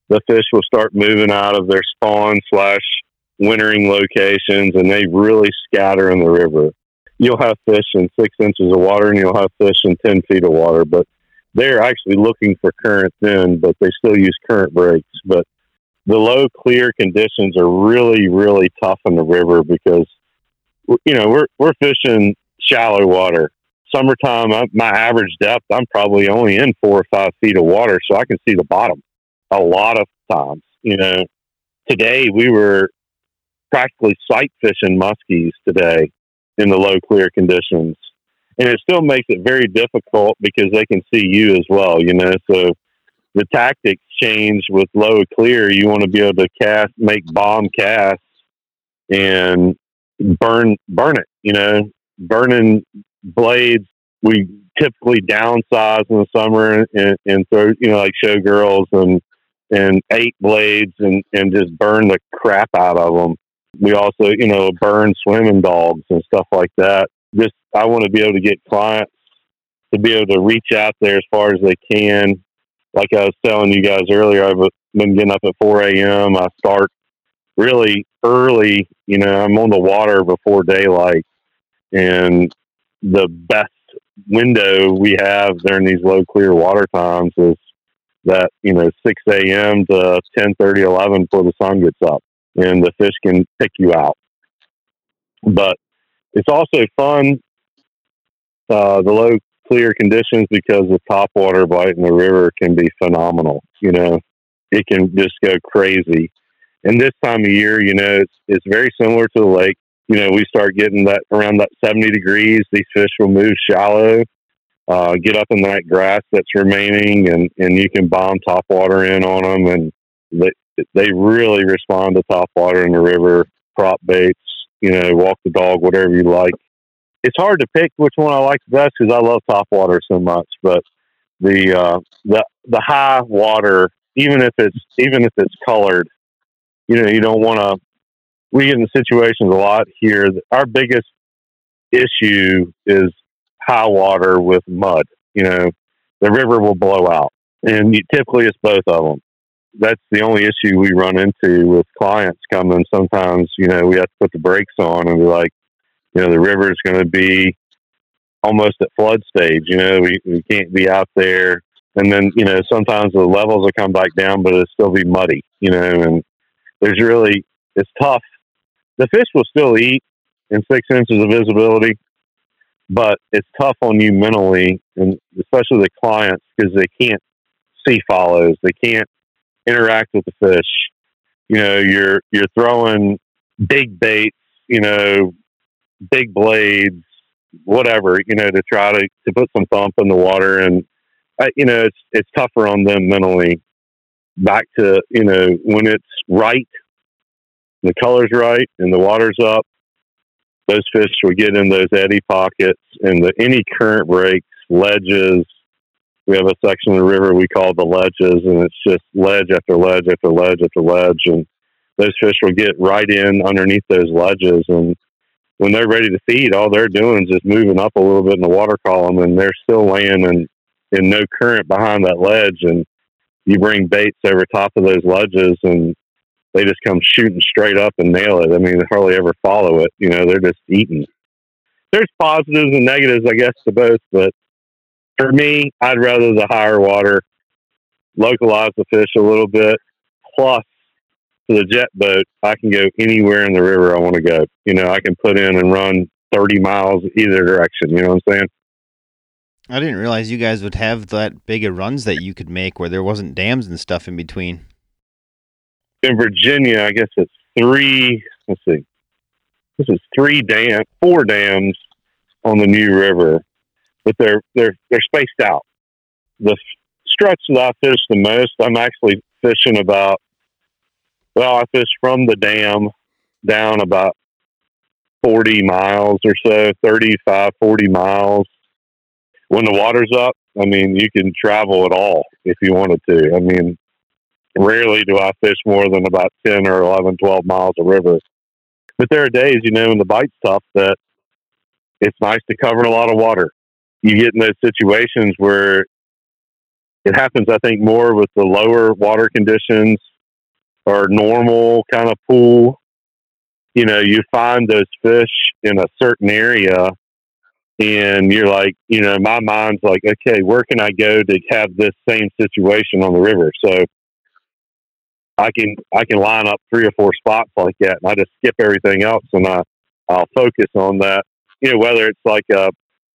the fish will start moving out of their spawn slash wintering locations, and they really scatter in the river. You'll have fish in six inches of water, and you'll have fish in ten feet of water, but they're actually looking for current then, but they still use current breaks. But the low clear conditions are really, really tough in the river because you know we're we're fishing shallow water. Summertime, my average depth, I'm probably only in four or five feet of water, so I can see the bottom a lot of times. You know, today we were practically sight fishing muskies today in the low clear conditions and it still makes it very difficult because they can see you as well, you know. So the tactics change with low clear. You want to be able to cast, make bomb casts, and burn burn it. You know, burning blades. We typically downsize in the summer and, and throw you know like showgirls and and eight blades and and just burn the crap out of them. We also you know burn swimming dogs and stuff like that just I want to be able to get clients to be able to reach out there as far as they can. Like I was telling you guys earlier, I've been getting up at 4 a.m. I start really early. You know, I'm on the water before daylight, and the best window we have during these low clear water times is that you know 6 a.m. to 10 30 11 before the sun gets up and the fish can pick you out but it's also fun, uh, the low clear conditions because the top water bite in the river can be phenomenal. You know, it can just go crazy. And this time of year, you know, it's, it's very similar to the lake. You know, we start getting that around that 70 degrees, these fish will move shallow, uh, get up in that grass that's remaining, and, and you can bomb top water in on them. And they, they really respond to top water in the river, prop baits, you know, walk the dog, whatever you like. It's hard to pick which one I like the best because I love top water so much. But the uh, the the high water, even if it's even if it's colored, you know, you don't want to. We get in situations a lot here. Our biggest issue is high water with mud. You know, the river will blow out, and you, typically it's both of them. That's the only issue we run into with clients coming. Sometimes, you know, we have to put the brakes on and be like, you know, the river is going to be almost at flood stage. You know, we, we can't be out there. And then, you know, sometimes the levels will come back down, but it'll still be muddy, you know, and there's really, it's tough. The fish will still eat in six inches of visibility, but it's tough on you mentally, and especially the clients, because they can't see follows. They can't interact with the fish. You know, you're, you're throwing big baits, you know, big blades, whatever, you know, to try to, to put some thump in the water. And, uh, you know, it's, it's tougher on them mentally back to, you know, when it's right, the color's right and the water's up, those fish will get in those eddy pockets and the, any current breaks, ledges. We have a section of the river we call the ledges and it's just ledge after ledge after ledge after ledge. And those fish will get right in underneath those ledges and when they're ready to feed, all they're doing is just moving up a little bit in the water column, and they're still laying in in no current behind that ledge. And you bring baits over top of those ledges, and they just come shooting straight up and nail it. I mean, they hardly ever follow it. You know, they're just eating. There's positives and negatives, I guess, to both, but for me, I'd rather the higher water, localize the fish a little bit, plus to the jet boat, I can go anywhere in the river I want to go. You know, I can put in and run 30 miles either direction. You know what I'm saying? I didn't realize you guys would have that big of runs that you could make where there wasn't dams and stuff in between. In Virginia, I guess it's three. Let's see. This is three dam, four dams on the New River, but they're they're they're spaced out. The stretch that I fish the most, I'm actually fishing about well, I fished from the dam down about 40 miles or so, 35, 40 miles. When the water's up, I mean, you can travel at all if you wanted to. I mean, rarely do I fish more than about 10 or 11, 12 miles of river. But there are days, you know, when the bite's tough that it's nice to cover a lot of water. You get in those situations where it happens, I think, more with the lower water conditions or normal kind of pool, you know, you find those fish in a certain area and you're like, you know, my mind's like, okay, where can I go to have this same situation on the river? So I can I can line up three or four spots like that and I just skip everything else and I I'll focus on that. You know, whether it's like a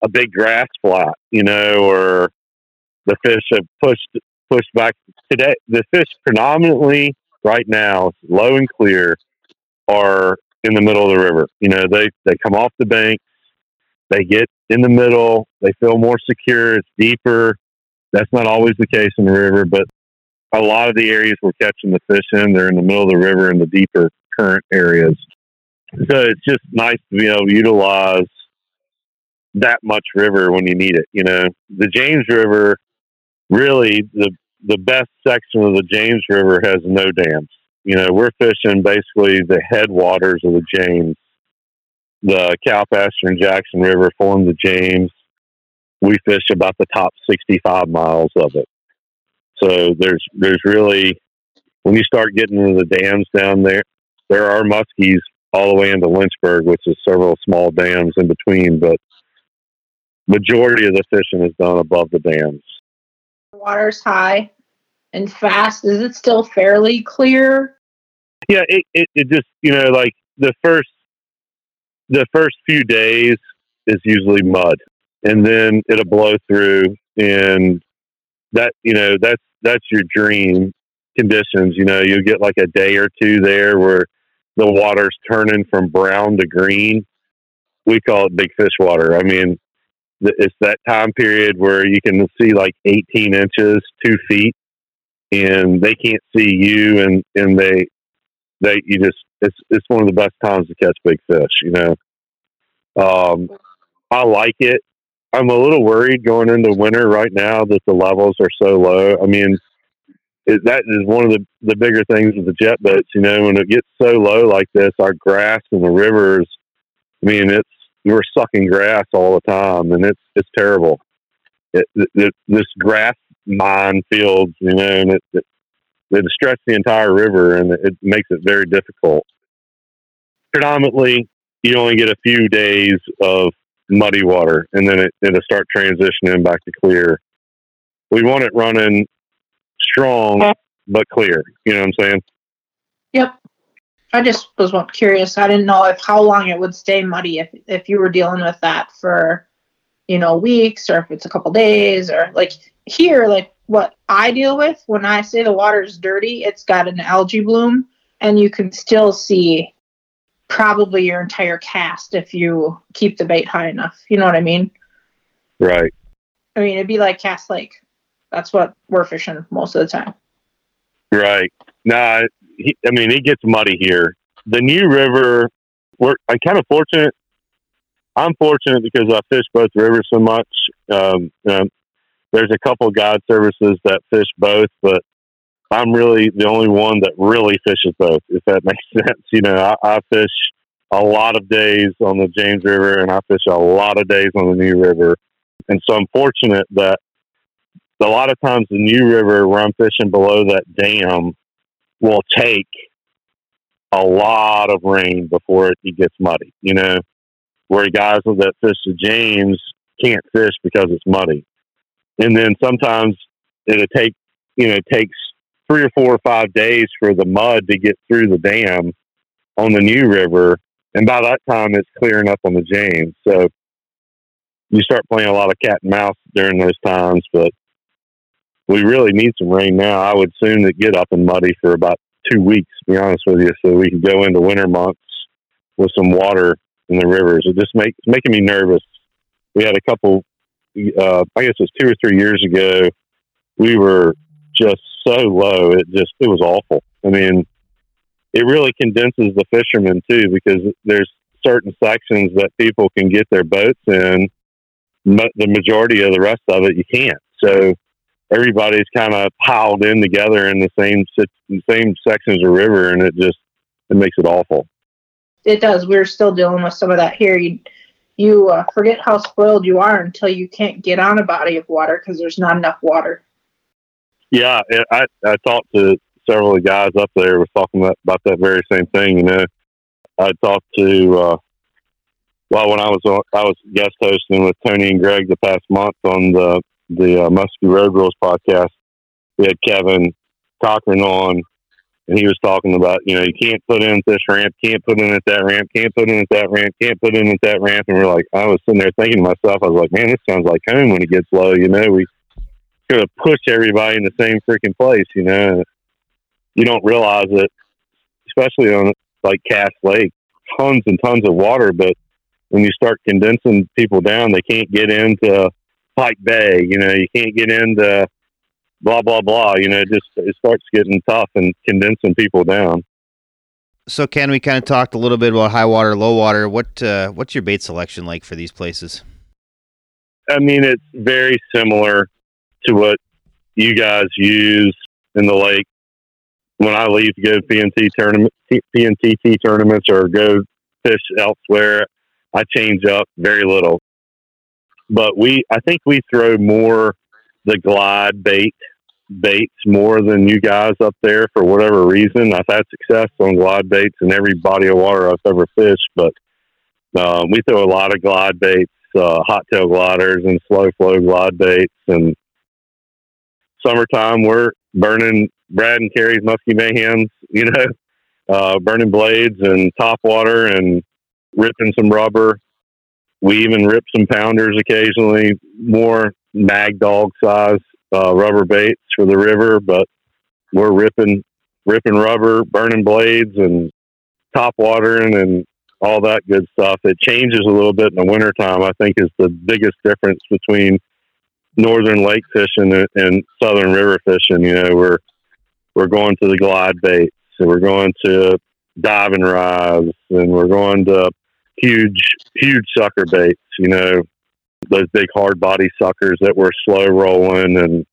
a big grass flat, you know, or the fish have pushed pushed back today. The fish predominantly right now, low and clear, are in the middle of the river. You know, they they come off the bank, they get in the middle, they feel more secure. It's deeper. That's not always the case in the river, but a lot of the areas we're catching the fish in, they're in the middle of the river in the deeper current areas. So it's just nice to be able to utilize that much river when you need it. You know, the James River really the the best section of the James River has no dams. You know, we're fishing basically the headwaters of the James. The Cowpasture and Jackson River form the James. We fish about the top 65 miles of it. So there's there's really when you start getting into the dams down there, there are muskies all the way into Lynchburg, which is several small dams in between, but majority of the fishing is done above the dams. Water's high and fast. Is it still fairly clear? Yeah, it, it, it just you know like the first the first few days is usually mud, and then it'll blow through, and that you know that's that's your dream conditions. You know, you'll get like a day or two there where the water's turning from brown to green. We call it big fish water. I mean, it's that time period where you can see like 18 inches, two feet, and they can't see you, and and they they you just it's it's one of the best times to catch big fish. You know, um, I like it. I'm a little worried going into winter right now that the levels are so low. I mean, it, that is one of the the bigger things with the jet boats. You know, when it gets so low like this, our grass and the rivers. I mean, it's we're sucking grass all the time, and it's it's terrible. It, it, this grass mine fields, you know, and it, it they stretch the entire river, and it makes it very difficult. Predominantly, you only get a few days of muddy water, and then it, it'll start transitioning back to clear. We want it running strong but clear. You know what I'm saying? Yep. I just was curious. I didn't know if how long it would stay muddy if if you were dealing with that for, you know, weeks or if it's a couple days or like here, like what I deal with when I say the water's dirty, it's got an algae bloom and you can still see probably your entire cast if you keep the bait high enough. You know what I mean? Right. I mean, it'd be like Cass Lake. That's what we're fishing most of the time. Right. Nah, he, I mean, it gets muddy here. The New River, we're I'm kind of fortunate. I'm fortunate because I fish both rivers so much. Um, there's a couple guide services that fish both, but I'm really the only one that really fishes both, if that <laughs> makes sense. You know, I, I fish a lot of days on the James River and I fish a lot of days on the New River. And so I'm fortunate that a lot of times the New River where I'm fishing below that dam will take a lot of rain before it gets muddy, you know, where guys that fish the James can't fish because it's muddy. And then sometimes it'll take, you know, it takes three or four or five days for the mud to get through the dam on the New River. And by that time, it's clearing up on the James. So you start playing a lot of cat and mouse during those times. But we really need some rain now. I would soon get up and muddy for about two weeks, to be honest with you, so we can go into winter months with some water in the rivers. It just makes making me nervous. We had a couple, uh, I guess it was two or three years ago. We were just so low. It just it was awful. I mean, it really condenses the fishermen too because there's certain sections that people can get their boats in. But The majority of the rest of it you can't. So everybody's kind of piled in together in the same same sections of river, and it just it makes it awful. It does. We're still dealing with some of that here. You you uh, forget how spoiled you are until you can't get on a body of water because there's not enough water. Yeah, I I talked to several of the guys up there was talking about, about that very same thing. You know, I talked to uh, well when I was on, I was guest hosting with Tony and Greg the past month on the the uh, Muskie Road Rules podcast. We had Kevin Cochran on, and he was talking about you know you can't put in this ramp, can't put in at that ramp, can't put in at that ramp, can't put in at that ramp, and we're like, I was sitting there thinking to myself, I was like, man, this sounds like home when it gets low. You know, we going to push everybody in the same freaking place. You know, you don't realize it, especially on like Cass Lake, tons and tons of water. But when you start condensing people down, they can't get into Pike Bay. You know, you can't get into blah blah blah. You know, it just it starts getting tough and condensing people down. So, Ken, we kind of talked a little bit about high water, low water. What uh, what's your bait selection like for these places? I mean, it's very similar to what you guys use in the lake. When I leave to go to PNT tournament, PMTT tournaments or go fish elsewhere, I change up very little. But we, I think we throw more the glide bait baits more than you guys up there for whatever reason. I've had success on glide baits in every body of water I've ever fished, but uh, we throw a lot of glide baits, uh, hot tail gliders and slow flow glide baits, and summertime, we're burning Brad and Carrie's musky mayhems, you know, <laughs> uh, burning blades and top water and ripping some rubber. We even rip some pounders occasionally, more mag dog size uh, rubber baits for the river, but we're ripping ripping rubber, burning blades, and top watering and all that good stuff. It changes a little bit in the wintertime, I think, is the biggest difference between northern lake fishing and southern river fishing. You know, we're we're going to the glide baits, and we're going to diving rods, and we're going to huge huge sucker baits. You know, those big hard body suckers that were slow rolling, and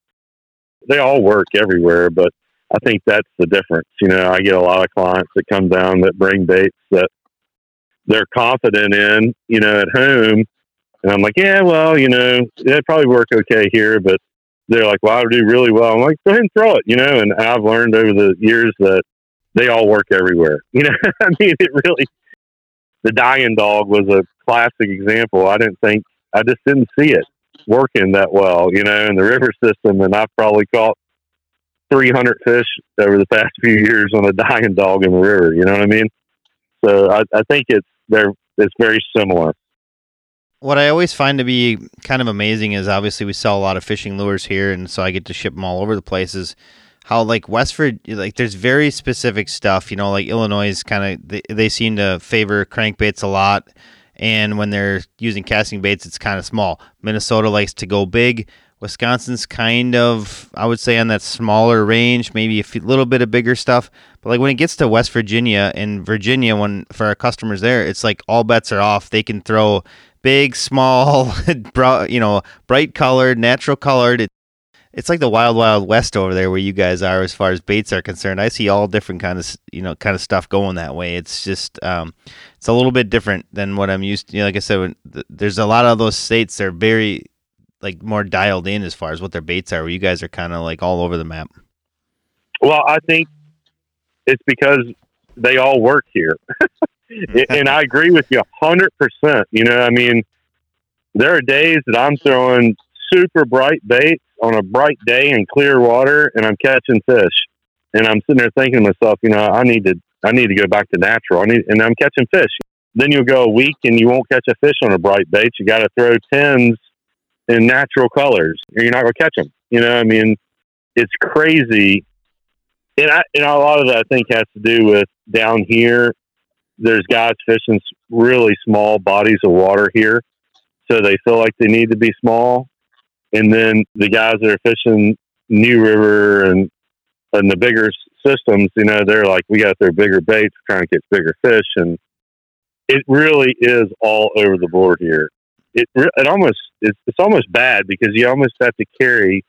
they all work everywhere. But I think that's the difference. You know, I get a lot of clients that come down that bring baits that they're confident in, you know, at home. And I'm like, yeah, well, you know, it'd probably work okay here, but they're like, well, I would do really well. I'm like, go ahead and throw it, you know. And I've learned over the years that they all work everywhere. <laughs> You know, I mean, it really. The dying dog was a classic example. I didn't think I just didn't see it working that well, you know, in the river system, and I've probably caught 300 fish over the past <laughs> few years on a dying dog in the river. You know what I mean? So I, I think it's they're it's very similar what I always find to be kind of amazing is obviously we sell a lot of fishing lures here, and so I get to ship them all over the places. How like Westford, like there's very specific stuff, you know, like Illinois is kind of they, they seem to favor crankbaits a lot, and when they're using casting baits, it's kind of small. Minnesota likes to go big. Wisconsin's kind of, I would say, on that smaller range, maybe a little bit of bigger stuff. But like when it gets to West Virginia and Virginia, when for our customers there, it's like all bets are off. They can throw big, small, <laughs> you know, bright colored, natural colored. It, it's like the wild, wild west over there where you guys are as far as baits are concerned. I see all different kind of, you know, kind of stuff going that way. It's just, um, it's a little bit different than what I'm used to. You know, like I said, when, there's a lot of those states that are very, like, more dialed in as far as what their baits are. Where you guys are kind of like all over the map. Well, I think it's because they all work here. <laughs> and I agree with you hundred percent. You know, I mean, there are days that I'm throwing super bright baits on a bright day in clear water, and I'm catching fish. And I'm sitting there thinking to myself, you know, I need to, I need to go back to natural. I need, and I'm catching fish. Then you'll go a week and you won't catch a fish on a bright bait. You got to throw tens in natural colors, or you're not going to catch them. You know, I mean, it's crazy. And I, and a lot of that I think has to do with down here there's guys fishing really small bodies of water here, so they feel like they need to be small. And then the guys that are fishing New River and and the bigger systems, you know, they're like, we got their bigger baits, trying to get bigger fish, and it really is all over the board here. It it almost it's, it's almost bad because you almost have to carry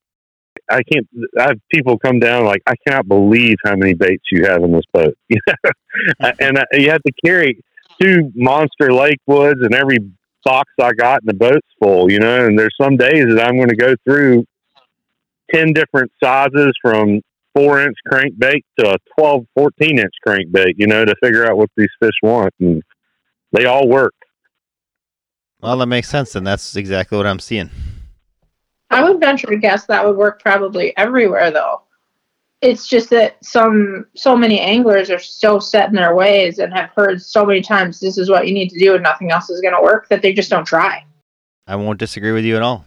I can't. I have people come down like I cannot believe how many baits you have in this boat. <laughs> <laughs> and uh, you have to carry two monster lake woods, and every box I got in the boat's full. You know, and there's some days that I'm going to go through ten different sizes from four inch crankbait to a 12, 14 inch crankbait. You know, to figure out what these fish want, and they all work. Well, that makes sense, and that's exactly what I'm seeing. I would venture to guess that would work probably everywhere though. It's just that some so many anglers are so set in their ways and have heard so many times this is what you need to do and nothing else is going to work that they just don't try. I won't disagree with you at all.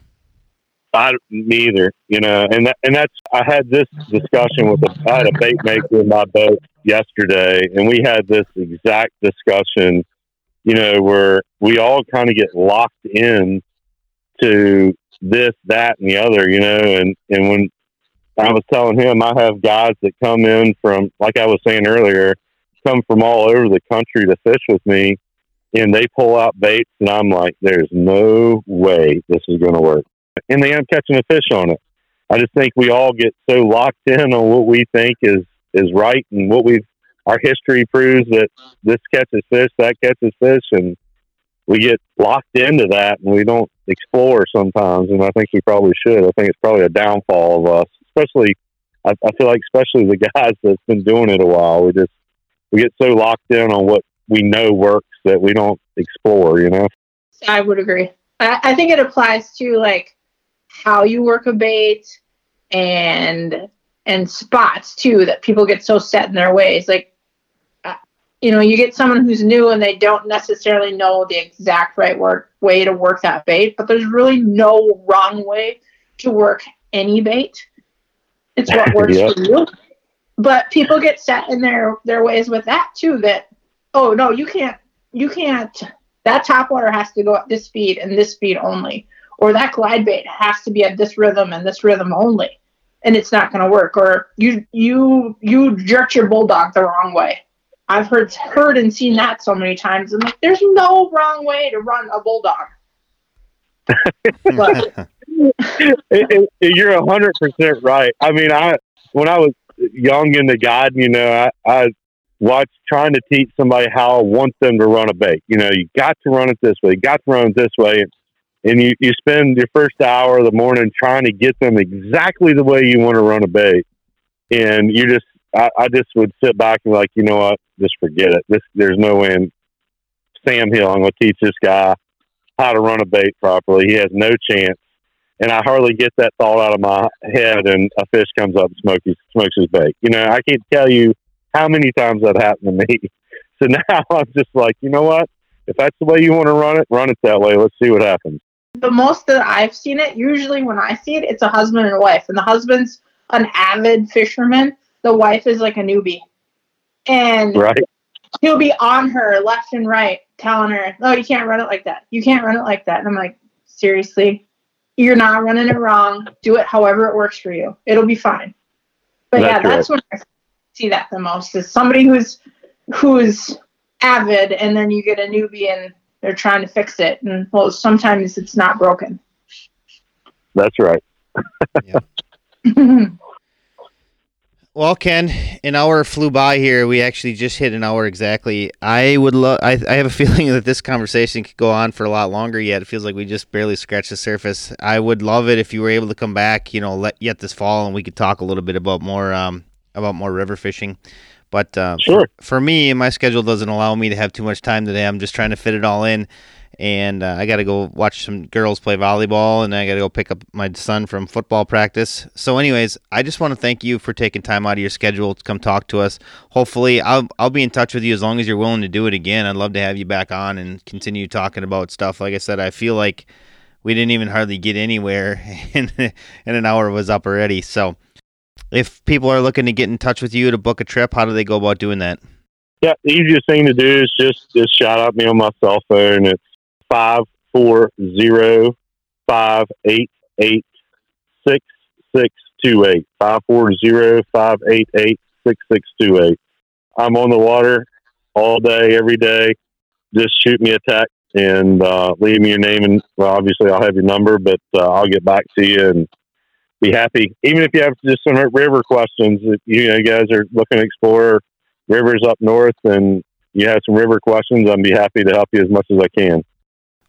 I me either, you know, and that, and that's I had this discussion with a, I had a bait maker in my boat yesterday, and we had this exact discussion, you know, where we all kind of get locked in to this, that, and the other, you know. And and when I was telling him, I have guys that come in from, like I was saying earlier, come from all over the country to fish with me, and they pull out baits, and I'm like, there's no way this is going to work, and the end catching a fish on it. I just think we all get so locked in on what we think is is right and what we've our history proves that this catches fish, that catches fish, and we get locked into that and we don't explore sometimes. And I think we probably should. I think it's probably a downfall of us, especially. I, I feel like especially the <laughs> guys that's been doing it a while. We just we get so locked in on what we know works that we don't explore. You know. I would agree. I, I think it applies to like how you work a bait and and spots too that people get so set in their ways. Like uh, you know, you get someone who's new and they don't necessarily know the exact right work, way to work that bait, but there's really no wrong way to work any bait. It's what <laughs> works for you. But people get set in their their ways with that too. That oh no, you can't, you can't. That top water has to go at this speed and this speed only, or that glide bait has to be at this rhythm and this rhythm only, and it's not going to work. Or you you you jerked your bulldog the wrong way I've heard heard and seen that so many times. And like, there's no wrong way to run a bulldog. <laughs> but, it, it, you're a hundred percent right. I mean, I when I was young in the guide, you know, I, I watch trying to teach somebody how I want them to run a bait. You know, you got to run it this way, you got to run it this way. And, and you, you spend your first hour of the morning trying to get them exactly the way you want to run a bait. And you just, I, I just would sit back and like, you know what, just forget it. This, there's no way in Sam Hill, I'm going to teach this guy how to run a bait properly. He has no chance. And I hardly get that thought out of my head, and a fish comes up and smokes his, smokes his bait. You know, I can't tell you how many times that happened to me. <laughs> So now <laughs> I'm just like, you know what? If that's the way you want to run it, run it that way. Let's see what happens. The most that I've seen it, usually when I see it, it's a husband and a wife, and the husband's an avid fisherman. The wife is like a newbie, and Right? he'll be on her left and right, telling her, "No, you can't run it like that. You can't run it like that." And I'm like, seriously, you're not running it wrong. Do it however it works for you. It'll be fine. But yeah, That's that's when I see that the most is somebody who's who's avid, and then you get a newbie and they're trying to fix it, and well, sometimes it's not broken. That's right. <laughs> Well, Ken, an hour flew by here. We actually just hit an hour exactly. I would love. I, I have a <laughs> feeling that this conversation could go on for a lot longer. Yet it feels like we just barely scratched the surface. I would love it if you were able to come back. You know, let yet this fall, and we could talk a little bit about more um about more river fishing. But uh, Sure. for me, my schedule doesn't allow me to have too much time today. I'm just trying to fit it all in, and uh, I got to go watch some girls play volleyball, and I got to go pick up my son from football practice. So, anyways, I just want to thank you for taking time out of your schedule to come talk to us. Hopefully, I'll I'll be in touch with you as long as you're willing to do it again. I'd love to have you back on and continue talking about stuff. Like I said, I feel like we didn't even hardly get anywhere, <laughs> and and an hour was up already. So. If people are looking to get in touch with you to book a trip, how do they go about doing that? Yeah, the easiest thing to do is just just shout out me on my cell phone. It's five four zero five eight eight six six two eight. Five four zero five eight eight six six two eight. I'm on the water all day, every day. Just shoot me a text and uh, leave me your name and well, obviously I'll have your number, but uh, I'll get back to you and be happy. Even if you have just some river questions, if you know you guys are looking to explore rivers up north and you have some river questions, I'd be happy to help you as much as I can.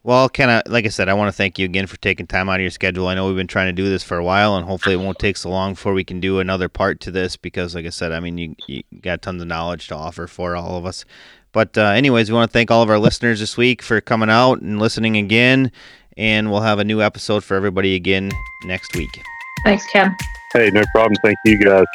Well, Ken, I- like I said, I want to thank you again for taking time out of your schedule. I know we've been trying to do this for a while, and hopefully it won't take so long before we can do another part to this because, like I said, I mean, you, you got tons of knowledge to offer for all of us. But, uh, anyways, we want to thank all of our listeners this week for coming out and listening again, and we'll have a new episode for everybody again next week. Thanks, Ken. Hey, no problem. Thank you guys.